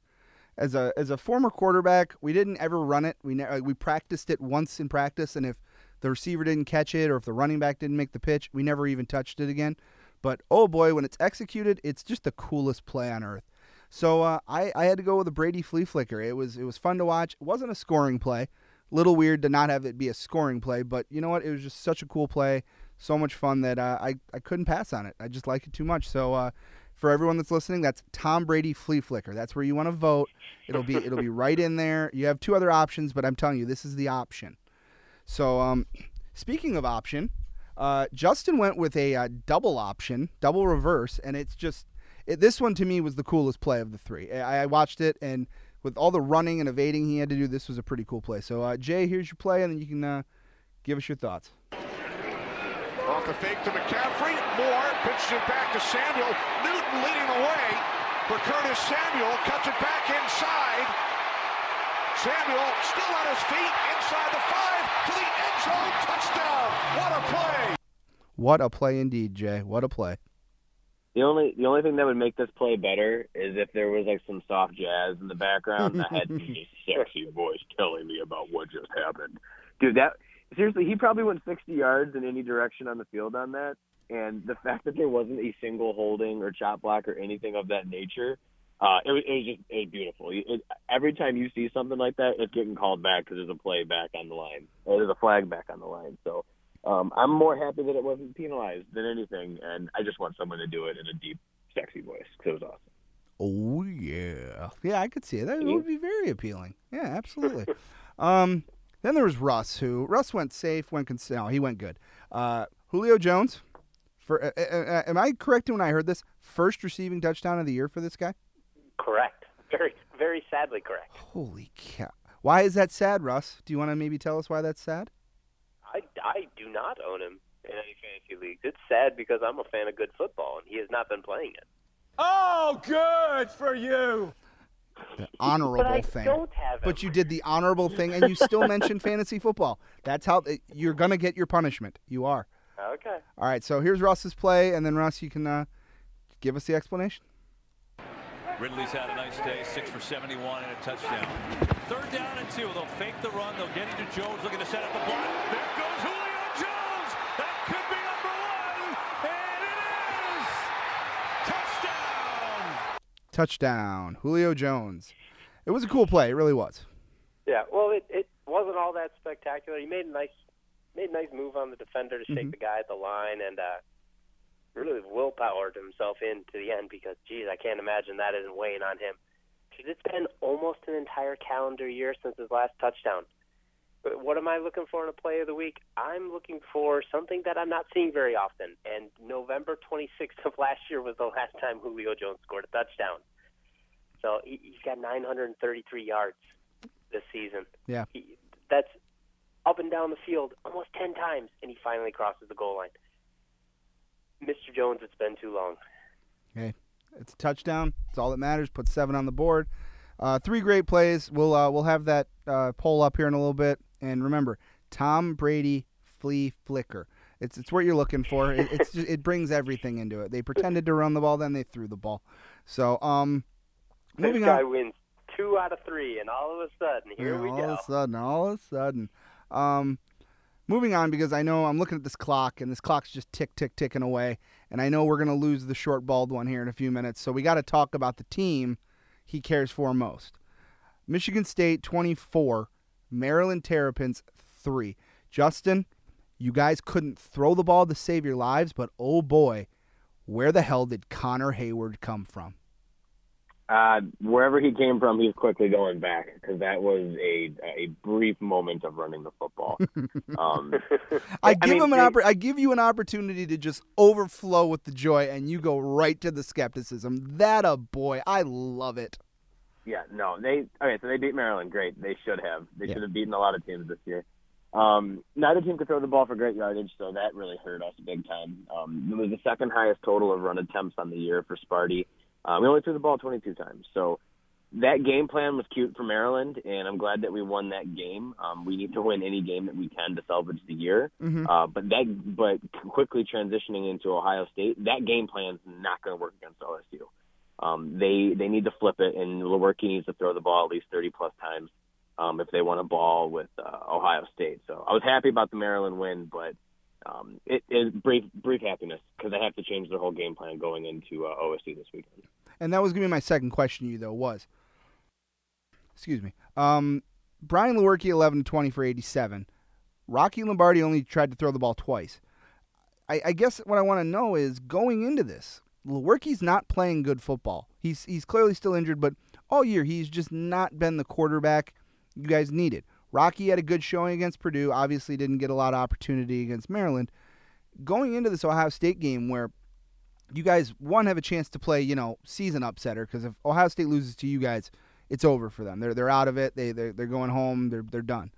Speaker 2: As a as a former quarterback, we didn't ever run it. We ne- we practiced it once in practice, and if the receiver didn't catch it or if the running back didn't make the pitch, we never even touched it again. But oh boy, when it's executed, it's just the coolest play on earth. So uh, I I had to go with a Brady flea flicker. It was it was fun to watch. It wasn't a scoring play. Little weird to not have it be a scoring play, but you know what? It was just such a cool play, so much fun that uh, I I couldn't pass on it. I just like it too much. So. Uh, for everyone that's listening, that's Tom Brady flea flicker. That's where you want to vote. It'll be it'll be right in there. You have two other options, but I'm telling you, this is the option. So, um, speaking of option, uh, Justin went with a uh, double option, double reverse, and it's just it, this one to me was the coolest play of the three. I, I watched it, and with all the running and evading he had to do, this was a pretty cool play. So, uh, Jay, here's your play, and then you can uh, give us your thoughts.
Speaker 7: Off the fake to McCaffrey. Moore pitches it back to Samuel. Newton leading the way. for Curtis Samuel. Cuts it back inside. Samuel still on his feet inside the five to the end zone. Touchdown. What a play.
Speaker 2: What a play indeed, Jay. What a play.
Speaker 4: The only the only thing that would make this play better is if there was like some soft jazz in the background and I had *laughs* this sexy voice telling me about what just happened. Dude, that seriously, he probably went 60 yards in any direction on the field on that. And the fact that there wasn't a single holding or chop block or anything of that nature, uh, it, was, it was just it was beautiful. It, every time you see something like that, it's getting called back because there's a play back on the line or there's a flag back on the line. So um, I'm more happy that it wasn't penalized than anything, and I just want someone to do it in a deep, sexy voice because it was awesome.
Speaker 2: Oh yeah, yeah, I could see it. That would be very appealing. Yeah, absolutely. *laughs* um, then there was Russ, who Russ went safe, went cons- no, he went good. Uh, Julio Jones, for uh, uh, am I correct when I heard this first receiving touchdown of the year for this guy?
Speaker 3: Correct. Very, very sadly correct.
Speaker 2: Holy cow! Why is that sad, Russ? Do you want to maybe tell us why that's sad?
Speaker 3: I, I do not own him in any fantasy leagues. It's sad because I'm a fan of good football, and he has not been playing it.
Speaker 8: Oh, good for you.
Speaker 2: The *laughs* honorable
Speaker 3: but I
Speaker 2: thing.
Speaker 3: don't have him.
Speaker 2: But you did the honorable thing, and you still *laughs* mentioned fantasy football. That's how you're gonna get your punishment. You are.
Speaker 3: Okay.
Speaker 2: All right. So here's Russ's play, and then Russ, you can uh, give us the explanation.
Speaker 5: Ridley's had a nice day, six for 71 and a touchdown. Third down and two. They'll fake the run. They'll get into Jones looking to set up the block. There goes touchdown.
Speaker 2: Julio Jones. It was a cool play. It really was.
Speaker 3: Yeah. Well, it, it wasn't all that spectacular. He made a nice made a nice move on the defender to shake
Speaker 2: Mhm.
Speaker 3: the guy at the line, and uh, really willpowered himself in to the end because, geez, I can't imagine that isn't weighing on him. Because it's been almost an entire calendar year since his last touchdown. What am I looking for in a play of the week? I'm looking for something that I'm not seeing very often. And November 26th of last year was the last time Julio Jones scored a touchdown. So he, he's got 933 yards this season.
Speaker 2: Yeah.
Speaker 3: He, that's up and down the field almost 10 times, and he finally crosses the goal line. Mr. Jones, it's been too long.
Speaker 2: Okay, it's a touchdown. It's all that matters. Put seven on the board. Uh, three great plays. We'll uh, we'll have that uh, poll up here in a little bit. And remember, Tom Brady flea flicker. It's it's what you're looking for. It, *laughs* it's just, it brings everything into it. They pretended to run the ball, then they threw the ball. So um, moving
Speaker 3: this guy
Speaker 2: on.
Speaker 3: wins two out of three, and all of a sudden, here
Speaker 2: Yeah,
Speaker 3: we
Speaker 2: all
Speaker 3: go.
Speaker 2: All of a sudden, all of a sudden. Um, moving on because I know I'm looking at this clock and this clock's just tick, tick, ticking away. And I know we're going to lose the short bald one here in a few minutes. So we got to talk about the team he cares for most. Michigan State 24, Maryland Terrapins 3. Justin, you guys couldn't throw the ball to save your lives, but oh boy, where the hell did Connor Heyward come from?
Speaker 4: Uh, wherever he came from, he's quickly going back because that was a a brief moment of running the football. *laughs* um,
Speaker 2: I give
Speaker 4: mean,
Speaker 2: him an oppor- I give you an opportunity to just overflow with the joy, and you go right to the skepticism. That a boy, I love it.
Speaker 4: Yeah, no, they okay. So they beat Maryland. Great, they should have. They
Speaker 2: Yeah.
Speaker 4: should have beaten a lot of teams this year. Um, neither team could throw the ball for great yardage, so that really hurt us big time. Um, it was the second highest total of run attempts on the year for Sparty. Uh, we only threw the ball 22 times, so that game plan was cute for Maryland, and I'm glad that we won that game. Um, we need to win any game that we can to salvage the year.
Speaker 2: Mhm.
Speaker 4: Uh, but that, but quickly transitioning into Ohio State, that game plan's not going to work against OSU. Um, they they need to flip it, and Lewerke needs to throw the ball at least 30 plus times um, if they want to ball with uh, Ohio State. So I was happy about the Maryland win, but um, it is brief brief happiness because they have to change their whole game plan going into uh, OSU this weekend.
Speaker 2: And that was gonna be my second question to you though was, excuse me, um, Brian Lewerke 11 to 20 for 87. Rocky Lombardi only tried to throw the ball twice. I, I guess what I want to know is going into this, Lewerke's not playing good football. He's he's clearly still injured, but all year he's just not been the quarterback you guys needed. Rocky had a good showing against Purdue. Obviously, didn't get a lot of opportunity against Maryland. Going into this Ohio State game, where you guys one have a chance to play, you know, season upsetter because if Ohio State loses to you guys, it's over for them. They're they're out of it. They they're, they're going home. They're they're done.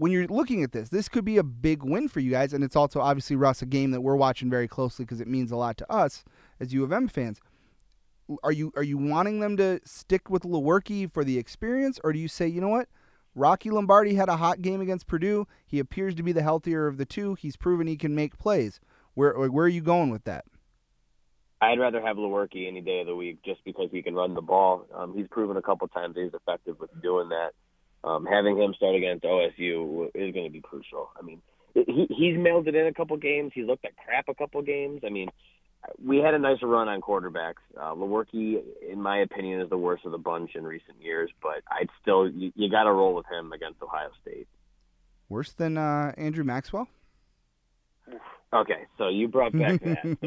Speaker 2: When you're looking at this, this could be a big win for you guys, and it's also obviously Russ a game that we're watching very closely because it means a lot to us as U of M fans. are you are you wanting them to stick with Lewerke for the experience, or do you say, you know what, Rocky Lombardi had a hot game against Purdue. He appears to be the healthier of the two. He's proven he can make plays. Where where are you going with that?
Speaker 4: I'd rather have Lewerke any day of the week just because he can run the ball. Um, he's proven a couple times he's effective with doing that. Um, having him start against OSU is going to be crucial. I mean, he he's mailed it in a couple games. He looked at crap a couple games. I mean, we had a nice run on quarterbacks. Uh, Lewerke, in my opinion, is the worst of the bunch in recent years, but I'd still you, you got to roll with him against Ohio State.
Speaker 2: Worse than uh, Andrew Maxwell?
Speaker 4: Okay, so you brought back that.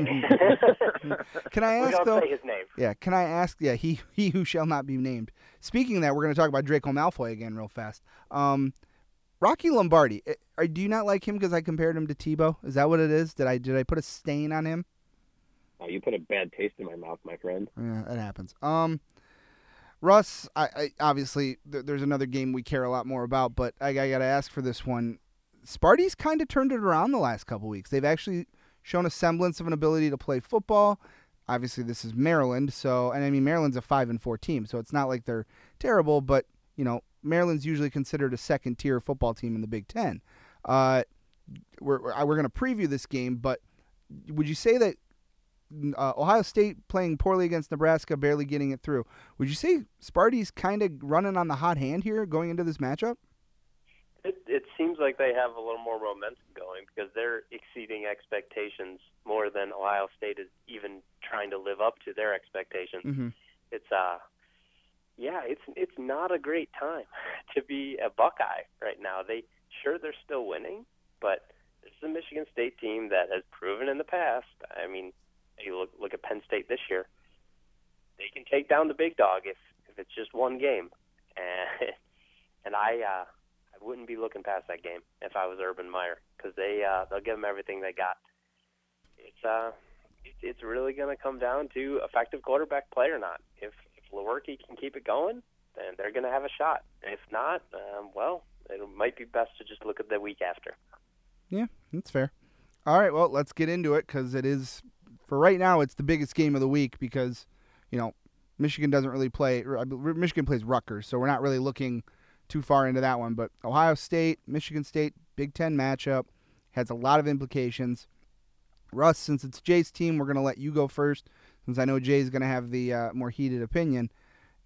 Speaker 4: *laughs*
Speaker 2: can I ask though?
Speaker 3: say his name.
Speaker 2: Yeah, can I ask? Yeah, he he who shall not be named. Speaking of that, we're going to talk about Draco Malfoy again real fast. Um, Rocky Lombardi, eh, are- do you not like him because I compared him to Tebow? Is that what it is? Did I did I put a stain on him?
Speaker 4: oh, you put a bad taste in my mouth, my friend.
Speaker 2: Yeah, that happens. Um, Russ, I, I obviously th- there's another game we care a lot more about, but I, I got to ask for this one. Sparty's kind of turned it around the last couple weeks. They've actually shown a semblance of an ability to play football. Obviously, this is Maryland, so and I mean Maryland's a five and four team, so it's not like they're terrible, but you know Maryland's usually considered a second tier football team in the Big Ten. Uh, we're we're, going to preview this game, but would you say that uh, Ohio State playing poorly against Nebraska, barely getting it through. Would you say Sparty's kind of running on the hot hand here going into this matchup?
Speaker 3: It, it seems like they have a little more momentum going because they're exceeding expectations more than Ohio State is even trying to live up to their expectations.
Speaker 2: Mm-hmm.
Speaker 3: It's uh, yeah, it's it's not a great time *laughs* to be a Buckeye right now. They sure they're still winning, but this is a Michigan State team that has proven in the past. I mean, you look look at Penn State this year. They can take down the big dog if if it's just one game, *laughs* and and I uh, wouldn't be looking past that game if I was Urban Meyer because they uh, they'll give them everything they got. It's uh it's really going to come down to effective quarterback play or not. If if Lewerke can keep it going, then they're going to have a shot. If not, um, well, it might be best to just look at the week after.
Speaker 2: Yeah, that's fair. All right, well, let's get into it because it is, for right now, it's the biggest game of the week because, you know, Michigan doesn't really play. Michigan plays Rutgers, so we're not really looking too far into that one. But Ohio State, Michigan State, Big Ten matchup has a lot of implications. Russ, since it's Jay's team, we're going to let you go first, since I know Jay's going to have the uh, more heated opinion.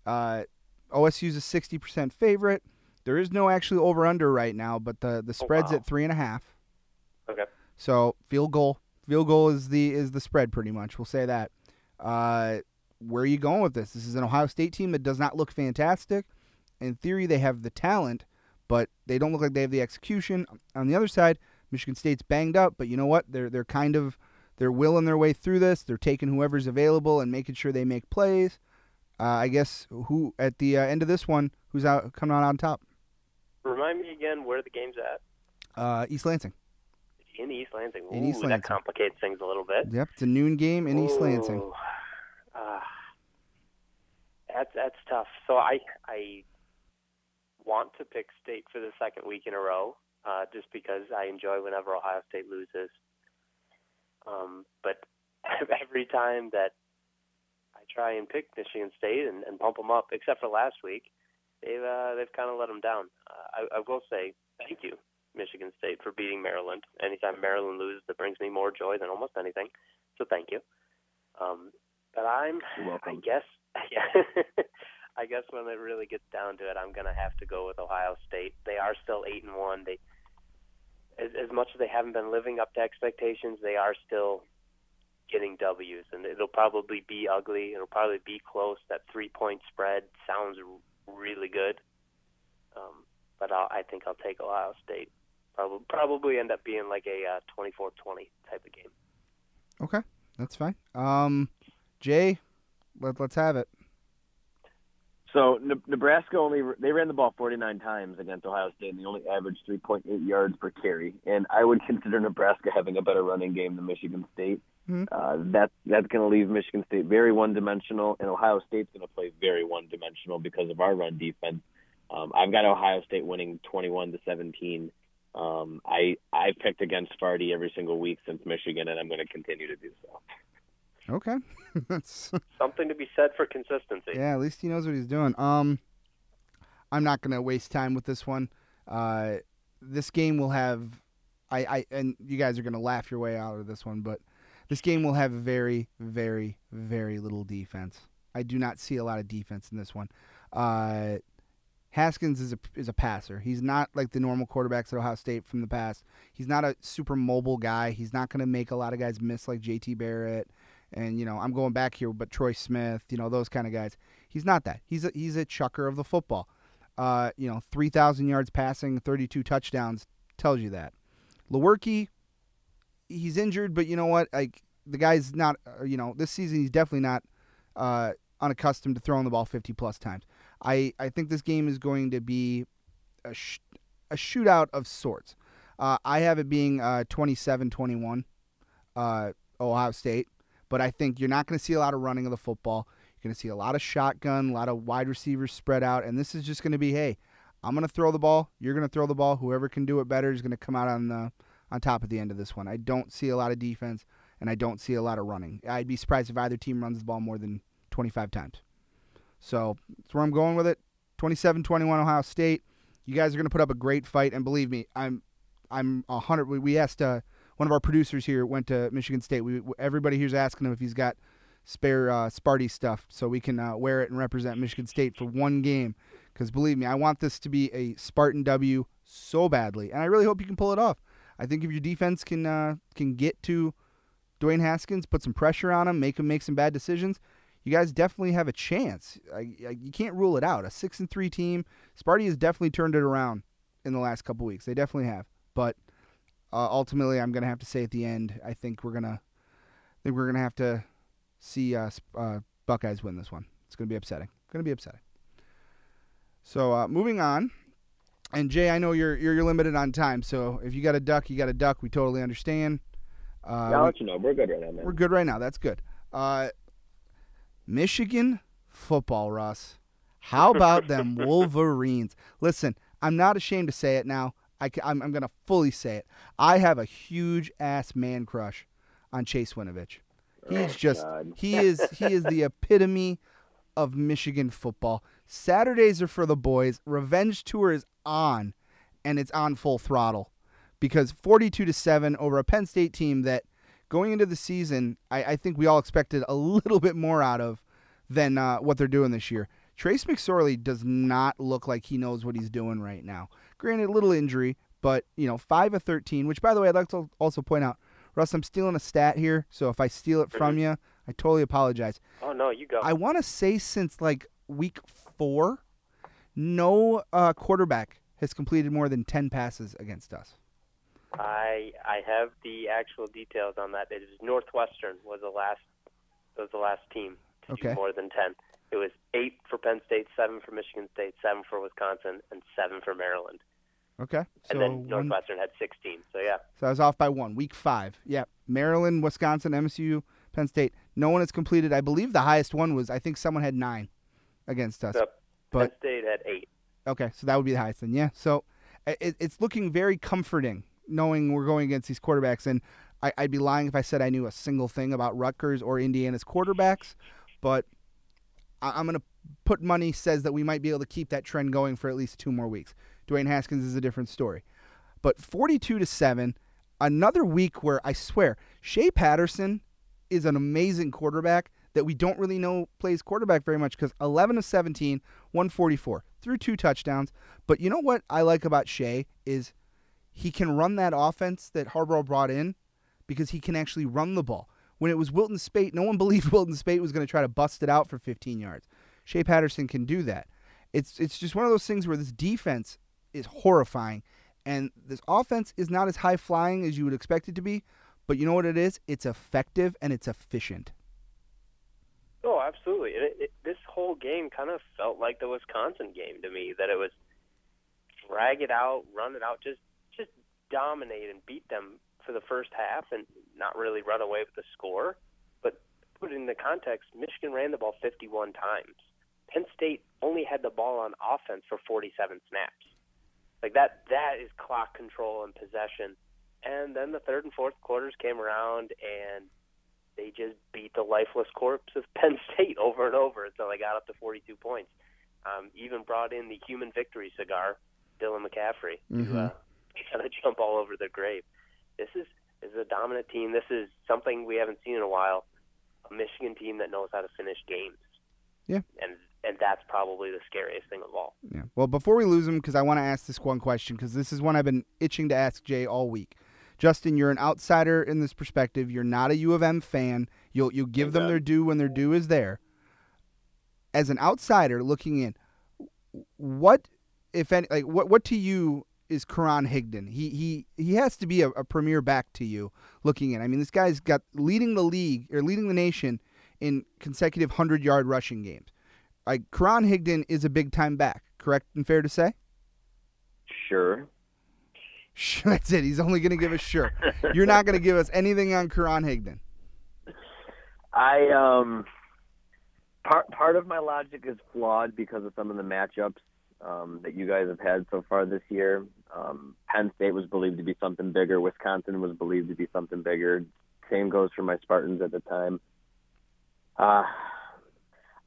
Speaker 2: Uh, OSU's a 60% favorite. There is no actually over under right now, but the, the spread's
Speaker 3: wow.
Speaker 2: at three and a half.
Speaker 3: Okay.
Speaker 2: So field goal, field goal is the is the spread pretty much. We'll say that. Uh, where are you going with this? This is an Ohio State team that does not look fantastic. In theory, they have the talent, but they don't look like they have the execution. On the other side, Michigan State's banged up, but you know what? They're they're kind of they're willing their way through this. They're taking whoever's available and making sure they make plays. Uh, I guess who at the uh, end of this one, who's out coming out on top?
Speaker 3: Remind me again where the game's at.
Speaker 2: Uh, East Lansing.
Speaker 3: In East Lansing.
Speaker 2: In
Speaker 3: Ooh,
Speaker 2: East
Speaker 3: that
Speaker 2: Lansing.
Speaker 3: complicates things a little bit.
Speaker 2: Yep, it's a noon game in East Lansing.
Speaker 3: Ooh, Uh, that's that's tough. So I I want to pick State for the second week in a row, uh, just because I enjoy whenever Ohio State loses. Um, but *laughs* every time that I try and pick Michigan State and, and pump them up, except for last week, they've uh, they've kind of let them down. Uh, I, I will say thank you, Michigan State, for beating Maryland. Anytime Maryland loses, that brings me more joy than almost anything. So thank you. Um, but I'm,
Speaker 4: You're welcome.
Speaker 3: I guess, *laughs* yeah, I guess when it really gets down to it, I'm gonna have to go with Ohio State. They are still eight and one. They, as, as much as they haven't been living up to expectations, they are still getting W's, and it'll probably be ugly. It'll probably be close. That three point spread sounds really good, um, but I'll, I think I'll take Ohio State. Probably probably end up being like a uh, 24-20 type of game.
Speaker 2: Okay, that's fine. Um, Jay, let, let's have it.
Speaker 4: So Ne- Nebraska only they ran the ball 49 times against Ohio State, and they only averaged 3.8 yards per carry. And I would consider Nebraska having a better running game than Michigan State.
Speaker 2: Mhm.
Speaker 4: Uh, that that's going to leave Michigan State very one-dimensional, and Ohio State's going to play very one-dimensional because of our run defense. Um, I've got Ohio State winning 21 to 17. Um, I I picked against Sparty every single week since Michigan, and I'm going to continue to do so.
Speaker 2: Okay, *laughs* that's
Speaker 3: Something to be said for consistency.
Speaker 2: yeah. At least he knows what he's doing. Um, I'm not gonna waste time with this one. Uh, this game will have, I, I, and you guys are gonna laugh your way out of this one, but this game will have very, very, very little defense. I do not see a lot of defense in this one. Uh, Haskins is a is a passer. He's not like the normal quarterbacks at Ohio State from the past. He's not a super mobile guy. He's not going to make a lot of guys miss like J.T. Barrett and you know I'm going back here, but Troy Smith, you know those kind of guys. He's not that. He's a, he's a chucker of the football. Uh, you know, three thousand yards passing, thirty-two touchdowns tells you that. Lewerke, he's injured, but you know what? Like the guy's not. uh, You know, this season he's definitely not uh, unaccustomed to throwing the ball fifty plus times. I I think this game is going to be a sh- a shootout of sorts. Uh, I have it being uh, 27-21, uh, Ohio State but I think you're not going to see a lot of running of the football. You're going to see a lot of shotgun, a lot of wide receivers spread out, and this is just going to be, hey, I'm going to throw the ball. You're going to throw the ball. Whoever can do it better is going to come out on the on top at the end of this one. I don't see a lot of defense, and I don't see a lot of running. I'd be surprised if either team runs the ball more than 25 times. So that's where I'm going with it. 27-21 Ohio State. You guys are going to put up a great fight, and believe me, I'm I'm a hundred. We, asked uh, one of our producers here went to Michigan State. We everybody here's asking him if he's got spare uh, Sparty stuff so we can uh, wear it and represent Michigan State for one game. Because believe me, I want this to be a Spartan W so badly, and I really hope you can pull it off. I think if your defense can uh, can get to Dwayne Haskins, put some pressure on him, make him make some bad decisions, you guys definitely have a chance. I, I, you can't rule it out. A six and three team, Sparty has definitely turned it around in the last couple weeks. They definitely have, but uh, ultimately, I'm gonna have to say at the end, I think we're gonna, I think we're gonna have to see uh, uh, Buckeyes win this one. It's gonna be upsetting. Gonna be upsetting. So uh, moving on, and Jay, I know you're, you're you're limited on time, so if you got a duck, you got a duck. We totally understand. Uh,
Speaker 4: I'll
Speaker 2: we-
Speaker 4: let you know. We're good right now, man.
Speaker 2: we're good right now. That's good. Uh, Michigan football, Russ. How about them *laughs* Wolverines? Listen, I'm not ashamed to say it now. I, am I'm going to fully say it. I have a huge ass man crush on Chase Winovich. He's just
Speaker 4: God.
Speaker 2: he is he is the *laughs* epitome of Michigan football. Saturdays are for the boys. Revenge tour is on, and it's on full throttle because 42 to seven over a Penn State team that going into the season, I, I think we all expected a little bit more out of than uh, what they're doing this year. Trace McSorley does not look like he knows what he's doing right now. Granted, a little injury, but you know, five of 13. Which, by the way, I'd like to also point out, Russ, I'm stealing a stat here, so if I steal it from you, I totally apologize.
Speaker 3: Oh no, you go.
Speaker 2: I want to say since like week four, no uh, quarterback has completed more than 10 passes against us.
Speaker 3: I I have the actual details on that. It is Northwestern was the last was the last team to
Speaker 2: Okay.
Speaker 3: do more than ten. It was eight for Penn State, seven for Michigan State, seven for Wisconsin, and seven for Maryland.
Speaker 2: Okay. So,
Speaker 3: and then
Speaker 2: one-
Speaker 3: Northwestern had sixteen. So yeah,
Speaker 2: so I was off by one. Week five. Yeah. Maryland, Wisconsin, MSU, Penn State. No one has completed. I believe the highest one was, I think someone had nine against us.
Speaker 3: so
Speaker 2: But-
Speaker 3: Penn State had eight.
Speaker 2: Okay, so that would be the highest then. Yeah. So it, it's looking very comforting knowing we're going against these quarterbacks. And I, I'd be lying if I said I knew a single thing about Rutgers or Indiana's quarterbacks. But I, I'm going to put money says that we might be able to keep that trend going for at least two more weeks. Dwayne Haskins is a different story. But 42 to 7, another week where I swear, Shea Patterson is an amazing quarterback that we don't really know plays quarterback very much because 11 of 17, 144, threw two touchdowns. But you know what I like about Shea is he can run that offense that Harbaugh brought in because he can actually run the ball. When it was Wilton Speight, no one *laughs* believed Wilton Speight was going to try to bust it out for 15 yards. Shea Patterson can do that. It's it's just one of those things where this defense is horrifying, and this offense is not as high flying as you would expect it to be. But you know what it is? It's effective and it's efficient.
Speaker 3: Oh, absolutely. It, it, this whole game kind of felt like the Wisconsin game to me. That it was drag it out, run it out, just just dominate and beat them for the first half, and not really run away with the score. But put it in the context, Michigan ran the ball 51 times. Penn State only had the ball on offense for 47 snaps. Like that, that is clock control and possession. And then the third and fourth quarters came around, and they just beat the lifeless corpse of *laughs* Penn State over and over until they got up to 42 points. Um, even brought in the human victory cigar, Dylan McCaffrey,
Speaker 2: Mhm.
Speaker 3: to uh, *laughs* kind of jump all over their grave. This is this is a dominant team. This is something we haven't seen in a while. A Michigan team that knows how to finish games.
Speaker 2: Yeah.
Speaker 3: And and that's probably the scariest thing of all.
Speaker 2: Yeah. Well, before we lose him, because I want to ask this one question, because this is one I've been itching to ask Jay all week. Justin, you're an outsider in this perspective. You're not a U of M fan. You'll you'll give them their due when their due is there. As an outsider looking in, what, if any, like what what to you is Karan Higdon? He he he has to be a, a premier back to you looking in. I mean, this guy's got leading the league or leading the nation in consecutive hundred yard rushing games. Like Karan Higdon is a big time back, correct and fair to say?
Speaker 4: Sure.
Speaker 2: Sure, *laughs* That's it. He's only going to give us sure. You're not going to give us anything on Karan Higdon.
Speaker 4: I um part part of my logic is flawed because of some of the matchups um, that you guys have had so far this year. Um, Penn State was believed to be something bigger. Wisconsin was believed to be something bigger. Same goes for my Spartans at the time. Uh,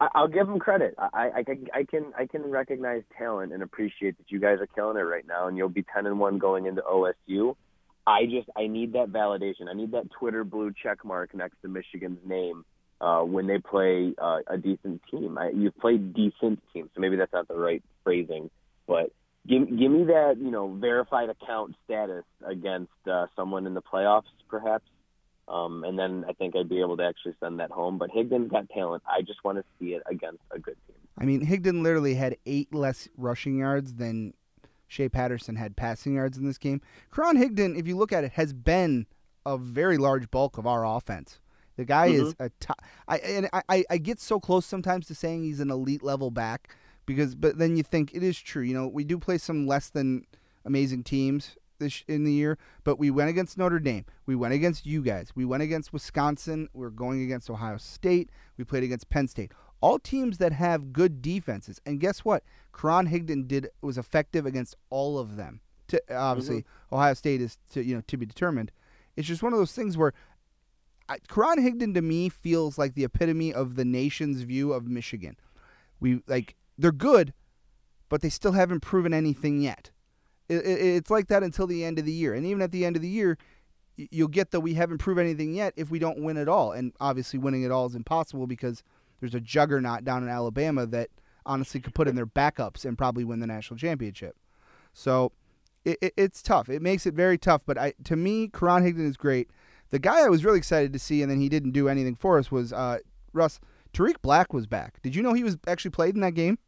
Speaker 4: I'll give them credit. I, I, can- I can I can recognize talent and appreciate that you guys are killing it right now, and you'll be ten and one going into OSU. I just I need that validation. I need that Twitter blue check mark next to Michigan's name uh, when they play uh, a decent team. I, you've played decent teams, so maybe that's not the right phrasing, but give give me that you know verified account status against uh, someone in the playoffs, perhaps. Um, and then I think I'd be able to actually send that home. But Higdon's got talent. I just want to see it against a good team.
Speaker 2: I mean, Higdon literally had eight less rushing yards than Shea Patterson had passing yards in this game. Karan Higdon, if you look at it, has been a very large bulk of our offense. The guy is a top. I and I- I, I get so close sometimes to saying he's an elite level back because, but then you think it is true. You know, we do play some less than amazing teams this in the year, but we went against Notre Dame. We went against you guys. We went against Wisconsin. We're going against Ohio State. We played against Penn State. All teams that have good defenses. And guess what? Karan Higdon did was effective against all of them. To, obviously, mm-hmm. Ohio State is to you know to be determined. It's just one of those things where I, Karan Higdon to me feels like the epitome of the nation's view of Michigan. We like they're good, but they still haven't proven anything yet. It, it, it's like that until the end of the year, and even at the end of the year, you'll get that we haven't proved anything yet if we don't win at all. And obviously, winning at all is impossible because there's a juggernaut down in Alabama that honestly could put in their backups and probably win the national championship. So it, it, it's tough. It makes it very tough. But I, to me, Karan Higdon is great. The guy I was really excited to see, and then he didn't do anything for us, was uh, Russ. Tarik Black was back. Did you know he was actually played in that game?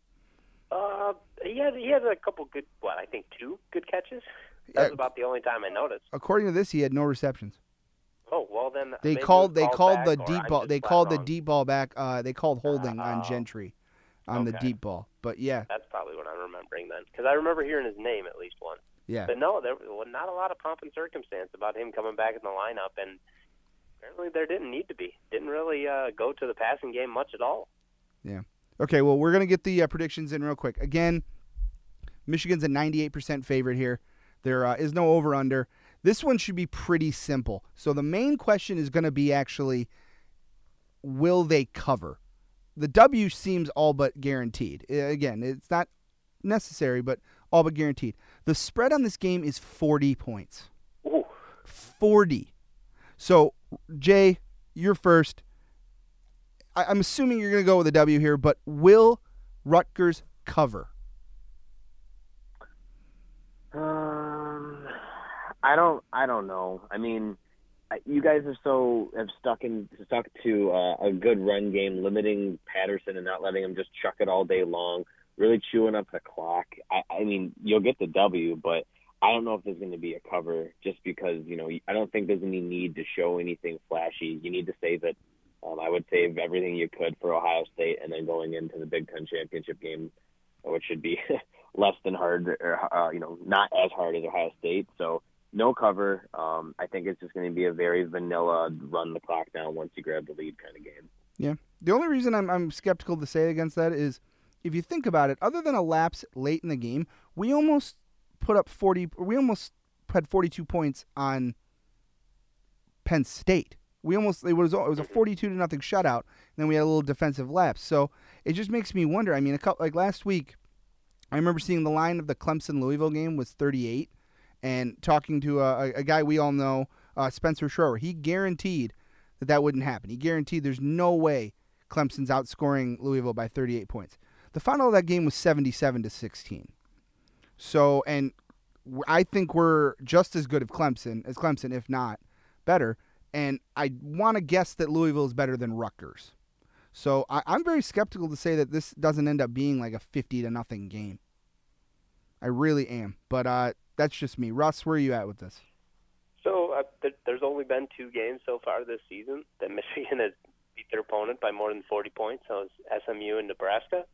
Speaker 3: Uh, he had he had a couple good, what I think two good catches. That's
Speaker 2: Yeah.
Speaker 3: about the only time I noticed.
Speaker 2: According to this, he had no receptions.
Speaker 3: Oh well, then
Speaker 2: They called they called the deep ball. They called the deep ball back. Uh, they called holding on
Speaker 3: Oh.
Speaker 2: Gentry on the deep ball. But yeah,
Speaker 3: That's probably what I'm remembering then, because I remember hearing his name at least once.
Speaker 2: yeah.
Speaker 3: But no, there was not a lot of pomp and circumstance about him coming back in the lineup, and apparently there didn't need to be. Didn't really uh, go to the passing game much at all.
Speaker 2: Okay, well, we're going to get the uh, predictions in real quick. Again, Michigan's a 98% favorite here. There uh, is no over under. This one should be pretty simple. So the main question is going to be actually will they cover? The W seems all but guaranteed. Again, it's not necessary, but all but guaranteed. The spread on this game is 40 points.
Speaker 3: Ooh,
Speaker 2: 40. So, Jay, you're first. I- I'm assuming you're going to go with a W here, but will Rutgers cover?
Speaker 4: Um, I don't. I don't know. I mean, you guys are so have stuck in stuck to uh, a good run game, limiting Patterson and not letting him just chuck it all day long, really chewing up the clock. I, I mean, you'll get the W, but I don't know if there's going to be a cover just because you know I don't think there's any need to show anything flashy. You need to save it. Um, I would save everything you could for Ohio State, and then going into the Big Ten championship game, which should be *laughs* less than hard, or uh, you know, not as hard as Ohio State. So no cover. Um, I think it's just going to be a very vanilla run the clock down once you grab the lead kind of game.
Speaker 2: Yeah. The only reason I'm, I'm skeptical to say against that is if you think about it, other than a lapse late in the game, we almost put up 40, we almost had 42 points on Penn State. We almost it was it was a 42 to nothing shutout. And then we had a little defensive lapse. So it just makes me wonder. I mean, a couple like last week, I remember seeing the line of the Clemson Louisville game was 38, and talking to a, a guy we all know, uh, Spencer Schroer. He guaranteed that that wouldn't happen. He guaranteed there's no way Clemson's outscoring Louisville by 38 points. The final of that game was 77 to 16. So, and I think we're just as good of Clemson as Clemson, if not better. And I want to guess that Louisville is better than Rutgers. So I, am very skeptical to say that this doesn't end up being like a 50 to nothing game. I really am. But uh, that's just me. Russ, where are you at with this?
Speaker 3: So uh, th- there's only been two games so far this season that *laughs* Michigan has beat their opponent by more than 40 points. So it's SMU and Nebraska.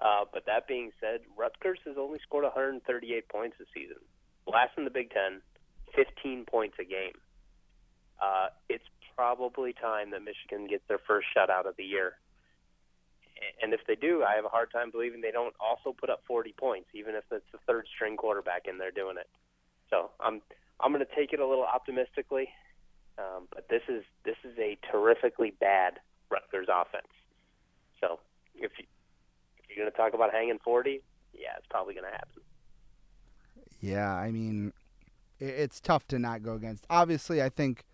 Speaker 3: Uh, but that being said, Rutgers has only scored 138 points this season. Last in the Big Ten, 15 points a game. Uh, it's probably time that Michigan gets their first shutout of the year. And if they do, I have a hard time believing they don't also put up 40 points, even if it's the third string quarterback in there doing it. So I'm I'm going to take it a little optimistically, um, but this is this is a terrifically bad Rutgers offense. So if you, if you're going to talk about hanging 40, yeah, it's probably going to happen.
Speaker 2: Yeah, I mean, it's tough to not go against. Obviously, I think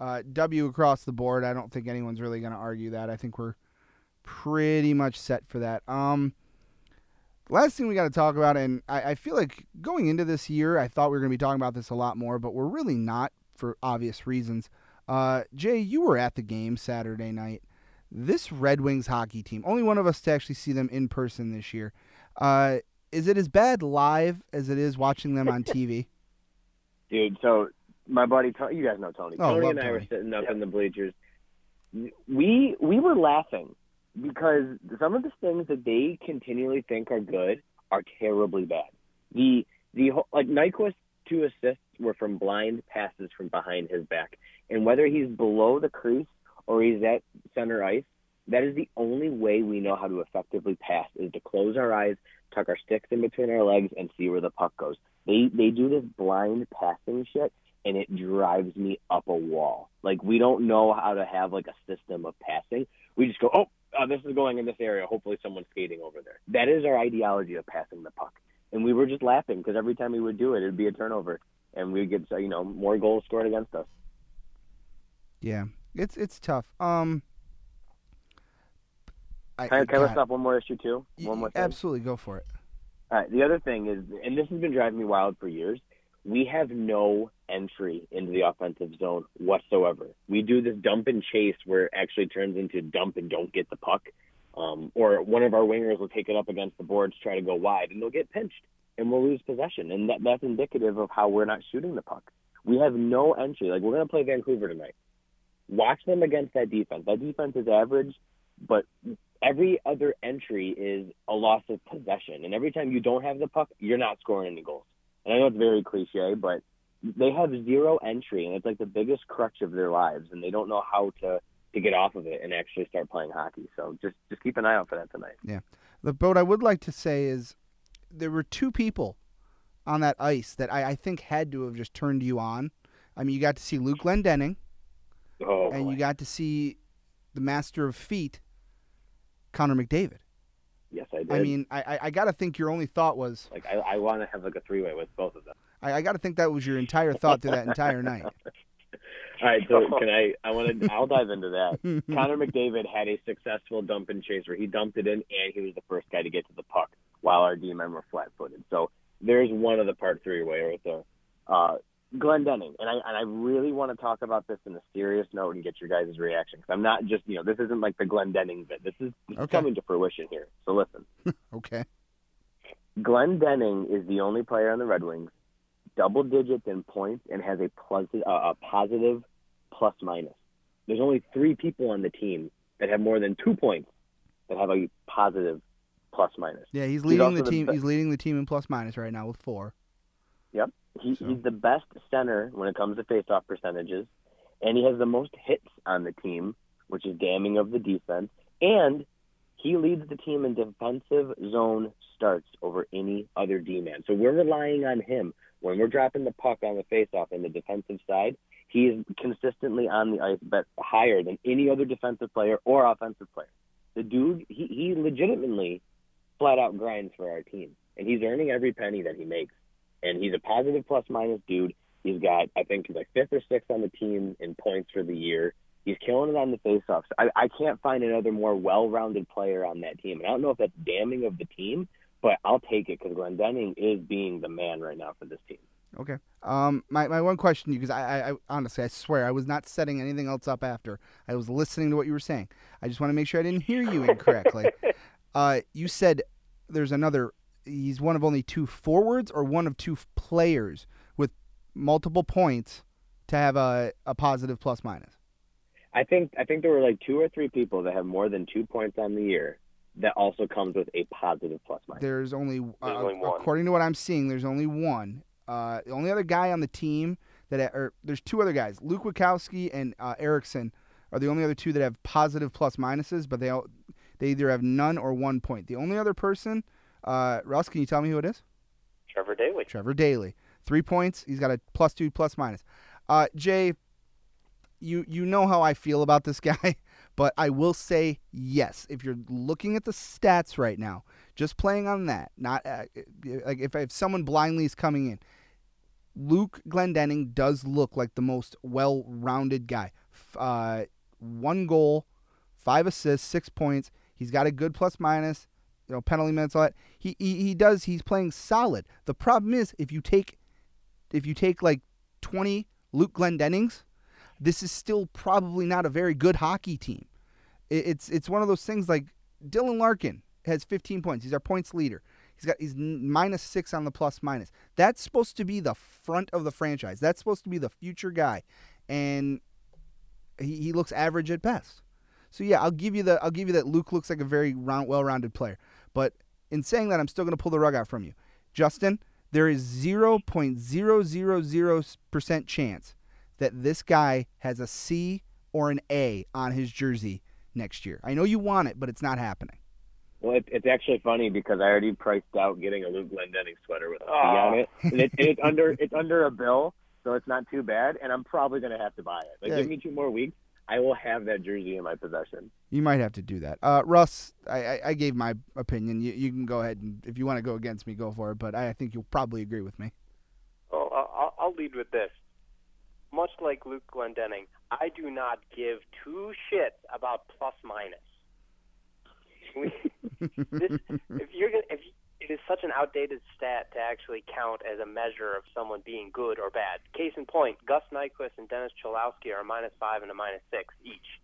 Speaker 2: uh, W across the board. I don't think anyone's really going to argue that. I think we're pretty much set for that. Um, last thing we got to talk about, and I, I, feel like going into this year, I thought we were going to be talking about this a lot more, but we're really not for obvious reasons. Uh, Jay, you were at the game Saturday night. This Red Wings hockey team, only one of us to actually see them in person this year. Uh, is it as bad live as it is watching them on *laughs* TV?
Speaker 4: Dude, so my buddy, Tony, you guys know Tony.
Speaker 2: Oh,
Speaker 4: Tony and I
Speaker 2: Tony.
Speaker 4: were sitting up
Speaker 3: Yep.
Speaker 4: in the bleachers. We we were laughing because some of the things that they continually think are good are terribly bad. The the whole- like Nyquist two assists were from blind passes from behind his back, and whether he's below the crease or he's at center ice, that is the only way we know how to effectively pass is to close our eyes, tuck our sticks in between our legs, and see where the puck goes. They they do this blind passing shit, and it drives me up a wall. Like we don't know how to have like a system of passing. We just go, oh, uh, this is going in this area. Hopefully, someone's skating over there. That is our ideology of passing the puck. And we were just laughing because every time we would do it, it'd be a turnover, and we'd get you know more goals scored against us.
Speaker 2: Yeah, it's it's tough. Um, I,
Speaker 4: Can I, can I
Speaker 2: God,
Speaker 4: list off one more issue too? One more thing.
Speaker 2: absolutely go for it.
Speaker 4: All right. The other thing is, and this has been driving me wild for years. We have no entry into the offensive zone whatsoever. We do this dump and chase where it actually turns into dump and don't get the puck. Um, or one of our wingers will take it up against the boards, try to go wide, and they'll get pinched, and we'll lose possession. And that, that's indicative of how we're not shooting the puck. We have no entry. Like we're going to play Vancouver tonight. Watch them against that defense. That defense is average, but every other entry is a loss of possession. And every time you don't have the puck, you're not scoring any goals. And I know it's very cliche, but they have zero entry, and it's like the biggest crutch of their lives, and they don't know how to to get off of it and actually start playing hockey. So just just keep an eye out for that tonight.
Speaker 2: Yeah, the boat I would like to say is there were two people on that ice that I, I think had to have just turned you on. I mean, you got to see Luke Glendening,
Speaker 4: Oh,
Speaker 2: and
Speaker 4: boy.
Speaker 2: you got to see the master of feet, Connor McDavid.
Speaker 4: Yes, I did.
Speaker 2: I mean, I, I, got to think your only thought was,
Speaker 4: like I, I want to have like a three way with both of them.
Speaker 2: I, I got to think that was your entire thought through that entire night. *laughs*
Speaker 4: All right, so can I? I want to. *laughs* I'll dive into that. *laughs* Connor McDavid had a successful dump and chase where he dumped it in, and he was the first guy to get to the puck while our D men were flat footed. So there's one of the part three way right there. Uh, Glendening, and I and I really want to talk about this in a serious note and get your guys' reaction because I'm not just you know this isn't like the Glendening bit. This is, this is
Speaker 2: Okay.
Speaker 4: coming to fruition here. So listen. *laughs*
Speaker 2: Okay.
Speaker 4: Glendening is the only player on the Red Wings double digits in points and has a plus uh, a positive plus minus. There's only three people on the team that have more than two points that have a positive plus minus.
Speaker 2: Yeah, he's leading
Speaker 4: also
Speaker 2: the
Speaker 4: the
Speaker 2: team.
Speaker 4: be-
Speaker 2: he's leading the team in plus minus right now with four.
Speaker 4: Yep. He,
Speaker 2: So-
Speaker 4: He's the best center when it comes to faceoff percentages, and he has the most hits on the team, which is damning of the defense. And he leads the team in defensive zone starts over any other D man. So we're relying on him when we're dropping the puck on the faceoff in the defensive side. he is consistently on the ice, but higher than any other defensive player or offensive player. The dude, he, he legitimately flat out grinds for our team, and he's earning every penny that he makes. And he's a positive plus minus dude. He's got, I think, he's like fifth or sixth on the team in points for the year. He's killing it on the faceoffs. I, I can't find another more well-rounded player on that team. And I don't know if that's damning of the team, but I'll take it because Glendening is being the man right now for this team.
Speaker 2: Okay. Um, my, my one question to you, because I, I, I honestly, I swear, I was not setting anything else up after. I was listening to what you were saying. I just want to make sure I didn't hear you incorrectly. *laughs* uh, you said there's another. He's one of only two forwards, or one of two players with multiple points to have a, a positive plus minus.
Speaker 4: I think I think there were like two or three people that have more than two points on the year that also comes with a positive plus minus.
Speaker 2: There's only,
Speaker 3: There's
Speaker 2: uh,
Speaker 3: only one.
Speaker 2: according to what I'm seeing, there's only one. Uh, the only other guy on the team that, or there's two other guys, Luke Witkowski and uh, Ericsson, are the only other two that have positive plus minuses, but they all, they either have none or one point. The only other person, uh, Russ, can you tell me who it is?
Speaker 3: Trevor Daley.
Speaker 2: Trevor Daley, three points. He's got a plus two plus minus. Uh, Jay, you you know how I feel about this *laughs* guy, but I will say yes. If you're looking at the stats right now, just playing on that, not uh, like if if someone blindly is coming in, Luke Glendening does look like the most well-rounded guy. Uh, one goal, five assists, six points. He's got a good plus minus. You know, penalty minutes, all that. He, he he does. He's playing solid. The problem is if you take if you take like 20 Luke Glendenings, this is still probably not a very good hockey team. It, it's it's one of those things like Dylan Larkin has 15 points. He's our points leader. He's got he's minus six on the plus minus. That's supposed to be the front of the franchise. That's supposed to be the future guy, and he, he looks average at best. So yeah, I'll give you the I'll give you that Luke looks like a very round, well-rounded player. But in saying that, I'm still going to pull the rug out from you, Justin. There is 0.000% chance that this guy has a C or an A on his jersey next year. I know you want it, but it's not happening.
Speaker 4: Well, it, it's actually funny because I already priced out getting a Luke Glendening sweater with a C on ah. it, and, it, and it's under it's under a bill, so it's not too bad. And I'm probably gonna have to buy it. Like,
Speaker 2: Yeah.
Speaker 4: give me two more weeks, I will have that jersey in my possession.
Speaker 2: You might have to do that. Uh, Russ, I, I, I gave my opinion. You, you can go ahead and if you want to go against me, go for it. But I think you'll probably agree with me.
Speaker 3: Oh, I'll, I'll lead with this. Much like Luke Glendening, I do not give two shits about plus minus. *laughs* *laughs* This, if you're gonna, if it is such an outdated stat to actually count as a measure of someone being good or bad. Case in point, Gus Nyquist and Dennis Cholowski are a minus five and a minus six each.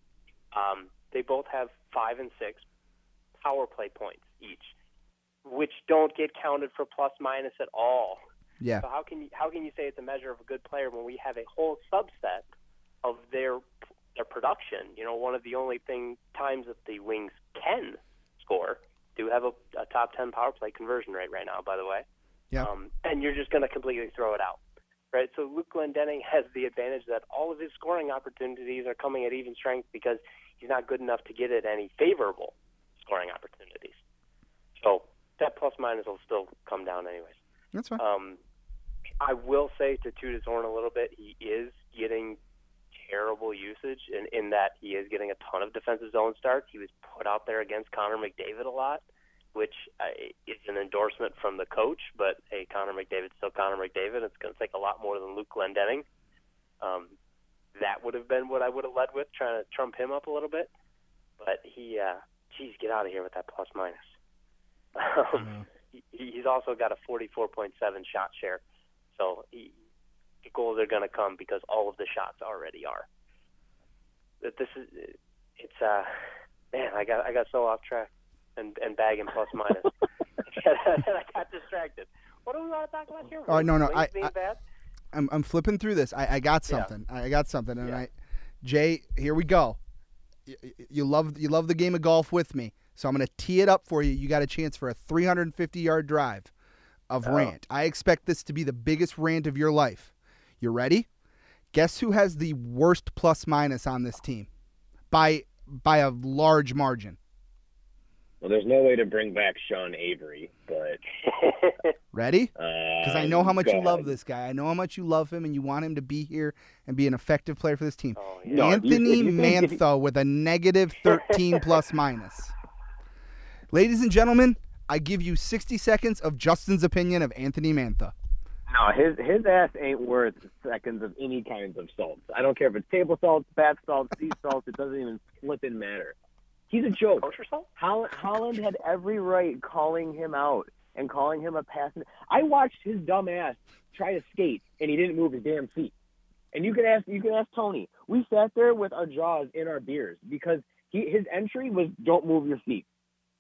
Speaker 3: Um, they both have five and six power play points each, which don't get counted for plus minus at all.
Speaker 2: Yeah.
Speaker 3: So how can you how can you say it's a measure of a good player when we have a whole subset of their their production? You know, one of the only thing times that the Wings can score do have a, a top ten power play conversion rate right now. By the way,
Speaker 2: Yeah.
Speaker 3: um, and you're just going to completely throw it out, right? So Luke Glendening has the advantage that all of his scoring opportunities are coming at even strength because he's not good enough to get at any favorable scoring opportunities. So that plus minus will still come down anyways.
Speaker 2: That's fine.
Speaker 3: Um, I will say to toot his horn a little bit, he is getting terrible usage in, in that he is getting a ton of defensive zone starts. He was put out there against Connor McDavid a lot, which uh, is an endorsement from the coach, but hey, Connor McDavid's still Connor McDavid. It's going to take a lot more than Luke Glendening. Um, that would have been what I would have led with, trying to trump him up a little bit. But he, uh, geez, get out of here with that plus minus. *laughs* Um, he, he's also got a 44.7 shot share. So he, the goals are going to come because all of the shots already are. That This is it's uh man I got I got so off track and and bagging plus minus. *laughs* *laughs* I got distracted. What do we want to talk about here?
Speaker 2: Oh, no, no, I- I-? I'm I'm flipping through this. I, I got
Speaker 3: Yeah.
Speaker 2: something. I got something, and
Speaker 3: Yeah.
Speaker 2: I, Jay, here we go. You, you love you love the game of golf with me, so I'm gonna tee it up for you. You got a chance for a 350 yard drive of
Speaker 3: Oh.
Speaker 2: rant. I expect this to be the biggest rant of your life. You ready? Guess who has the worst plus minus on this team, by by a large margin?
Speaker 4: Well, there's no way to bring back Sean Avery, but *laughs*
Speaker 2: Ready?
Speaker 4: because
Speaker 2: I know um, how much you love this guy. I know how much you love him, and you want him to be here and be an effective player for this team.
Speaker 3: Oh, yeah.
Speaker 4: No, if you-
Speaker 2: Anthony
Speaker 4: you you-
Speaker 2: Mantha with a negative 13 *laughs* plus minus. Ladies and gentlemen, I give you 60 seconds of Justin's opinion of Anthony Mantha.
Speaker 4: No, his his ass ain't worth seconds of any kinds of salts. I don't care if it's table salts, bath salts, sea salts. It doesn't even flipping matter. He's a joke.
Speaker 3: Kosher salt?
Speaker 4: Holland, Holland had every right calling him out and calling him a passing. I watched his dumb ass try to skate, and he didn't move his damn feet. And you can ask you can ask Tony. We sat there with our jaws in our beers because he his entry was don't move your feet.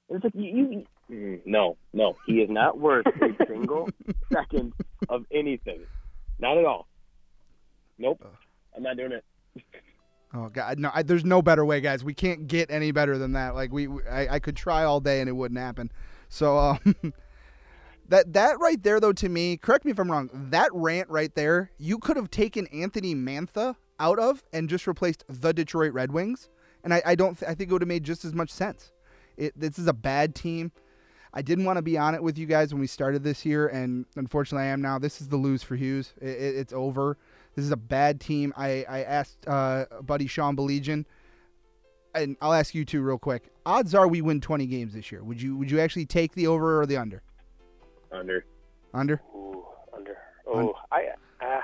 Speaker 4: And it's like you, you Mm, no, no, he is not worth a *laughs* single second of anything. Not at all. Nope. I'm not doing it.
Speaker 2: Oh God, no! I, there's no better way, guys. We can't get any better than that. Like we, we- I, I could try all day and it wouldn't happen. So um, *laughs* that that right there, though, to me, correct me if I'm wrong. That rant right there, you could have taken Anthony Mantha out of and just replaced the Detroit Red Wings, and I, I don't. Th- I think it would have made just as much sense. It, this is a bad team. I didn't want to be on it with you guys when we started this year, and unfortunately, I am now. This is the lose for Hughes. It, it, it's over. This is a bad team. I, I asked uh, buddy Sean Belegian, and I'll ask you too real quick. Odds are we win 20 games this year. Would you would you actually take the over or the under?
Speaker 4: Under.
Speaker 2: Under.
Speaker 3: Ooh, under. Oh, I. Uh,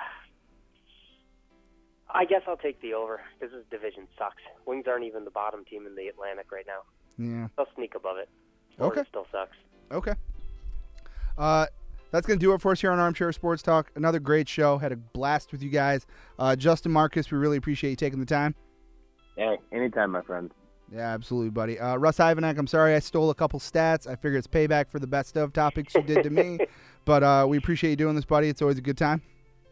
Speaker 3: I guess I'll take the over because this division sucks. Wings aren't even the bottom team in the Atlantic right now.
Speaker 2: Yeah.
Speaker 3: They'll sneak above it. Florida
Speaker 2: Okay.
Speaker 3: still sucks.
Speaker 2: Okay. Uh, that's going to do it for us here on Armchair Sports Talk. Another great show. Had a blast with you guys. Uh, Justin Marcus, we really appreciate you taking the time.
Speaker 4: Yeah, anytime, my friend.
Speaker 2: Yeah, absolutely, buddy. Uh, Russ Ivanek, I'm sorry I stole a couple stats. I figure it's payback for the best of topics you did to me. *laughs* But uh, we appreciate you doing this, buddy. It's always a good time.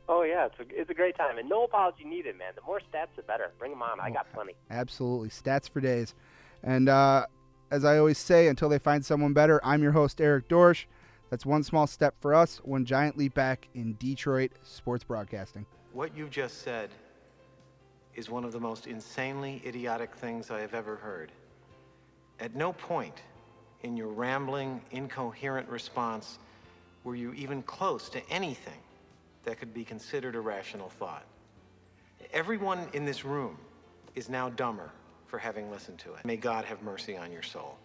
Speaker 3: Oh yeah, it's a, it's a great time, and no apology needed, man. The more stats, the better. Bring them on. I got plenty.
Speaker 2: Absolutely. Stats for days. And uh, as I always say, until they find someone better, I'm your host, Eric Dorsch. That's one small step for us, one giant leap back in Detroit sports broadcasting.
Speaker 9: What you just said is one of the most insanely idiotic things I have ever heard. At no point in your rambling, incoherent response were you even close to anything that could be considered a rational thought. Everyone in this room is now dumber for having listened to it. May God have mercy on your soul.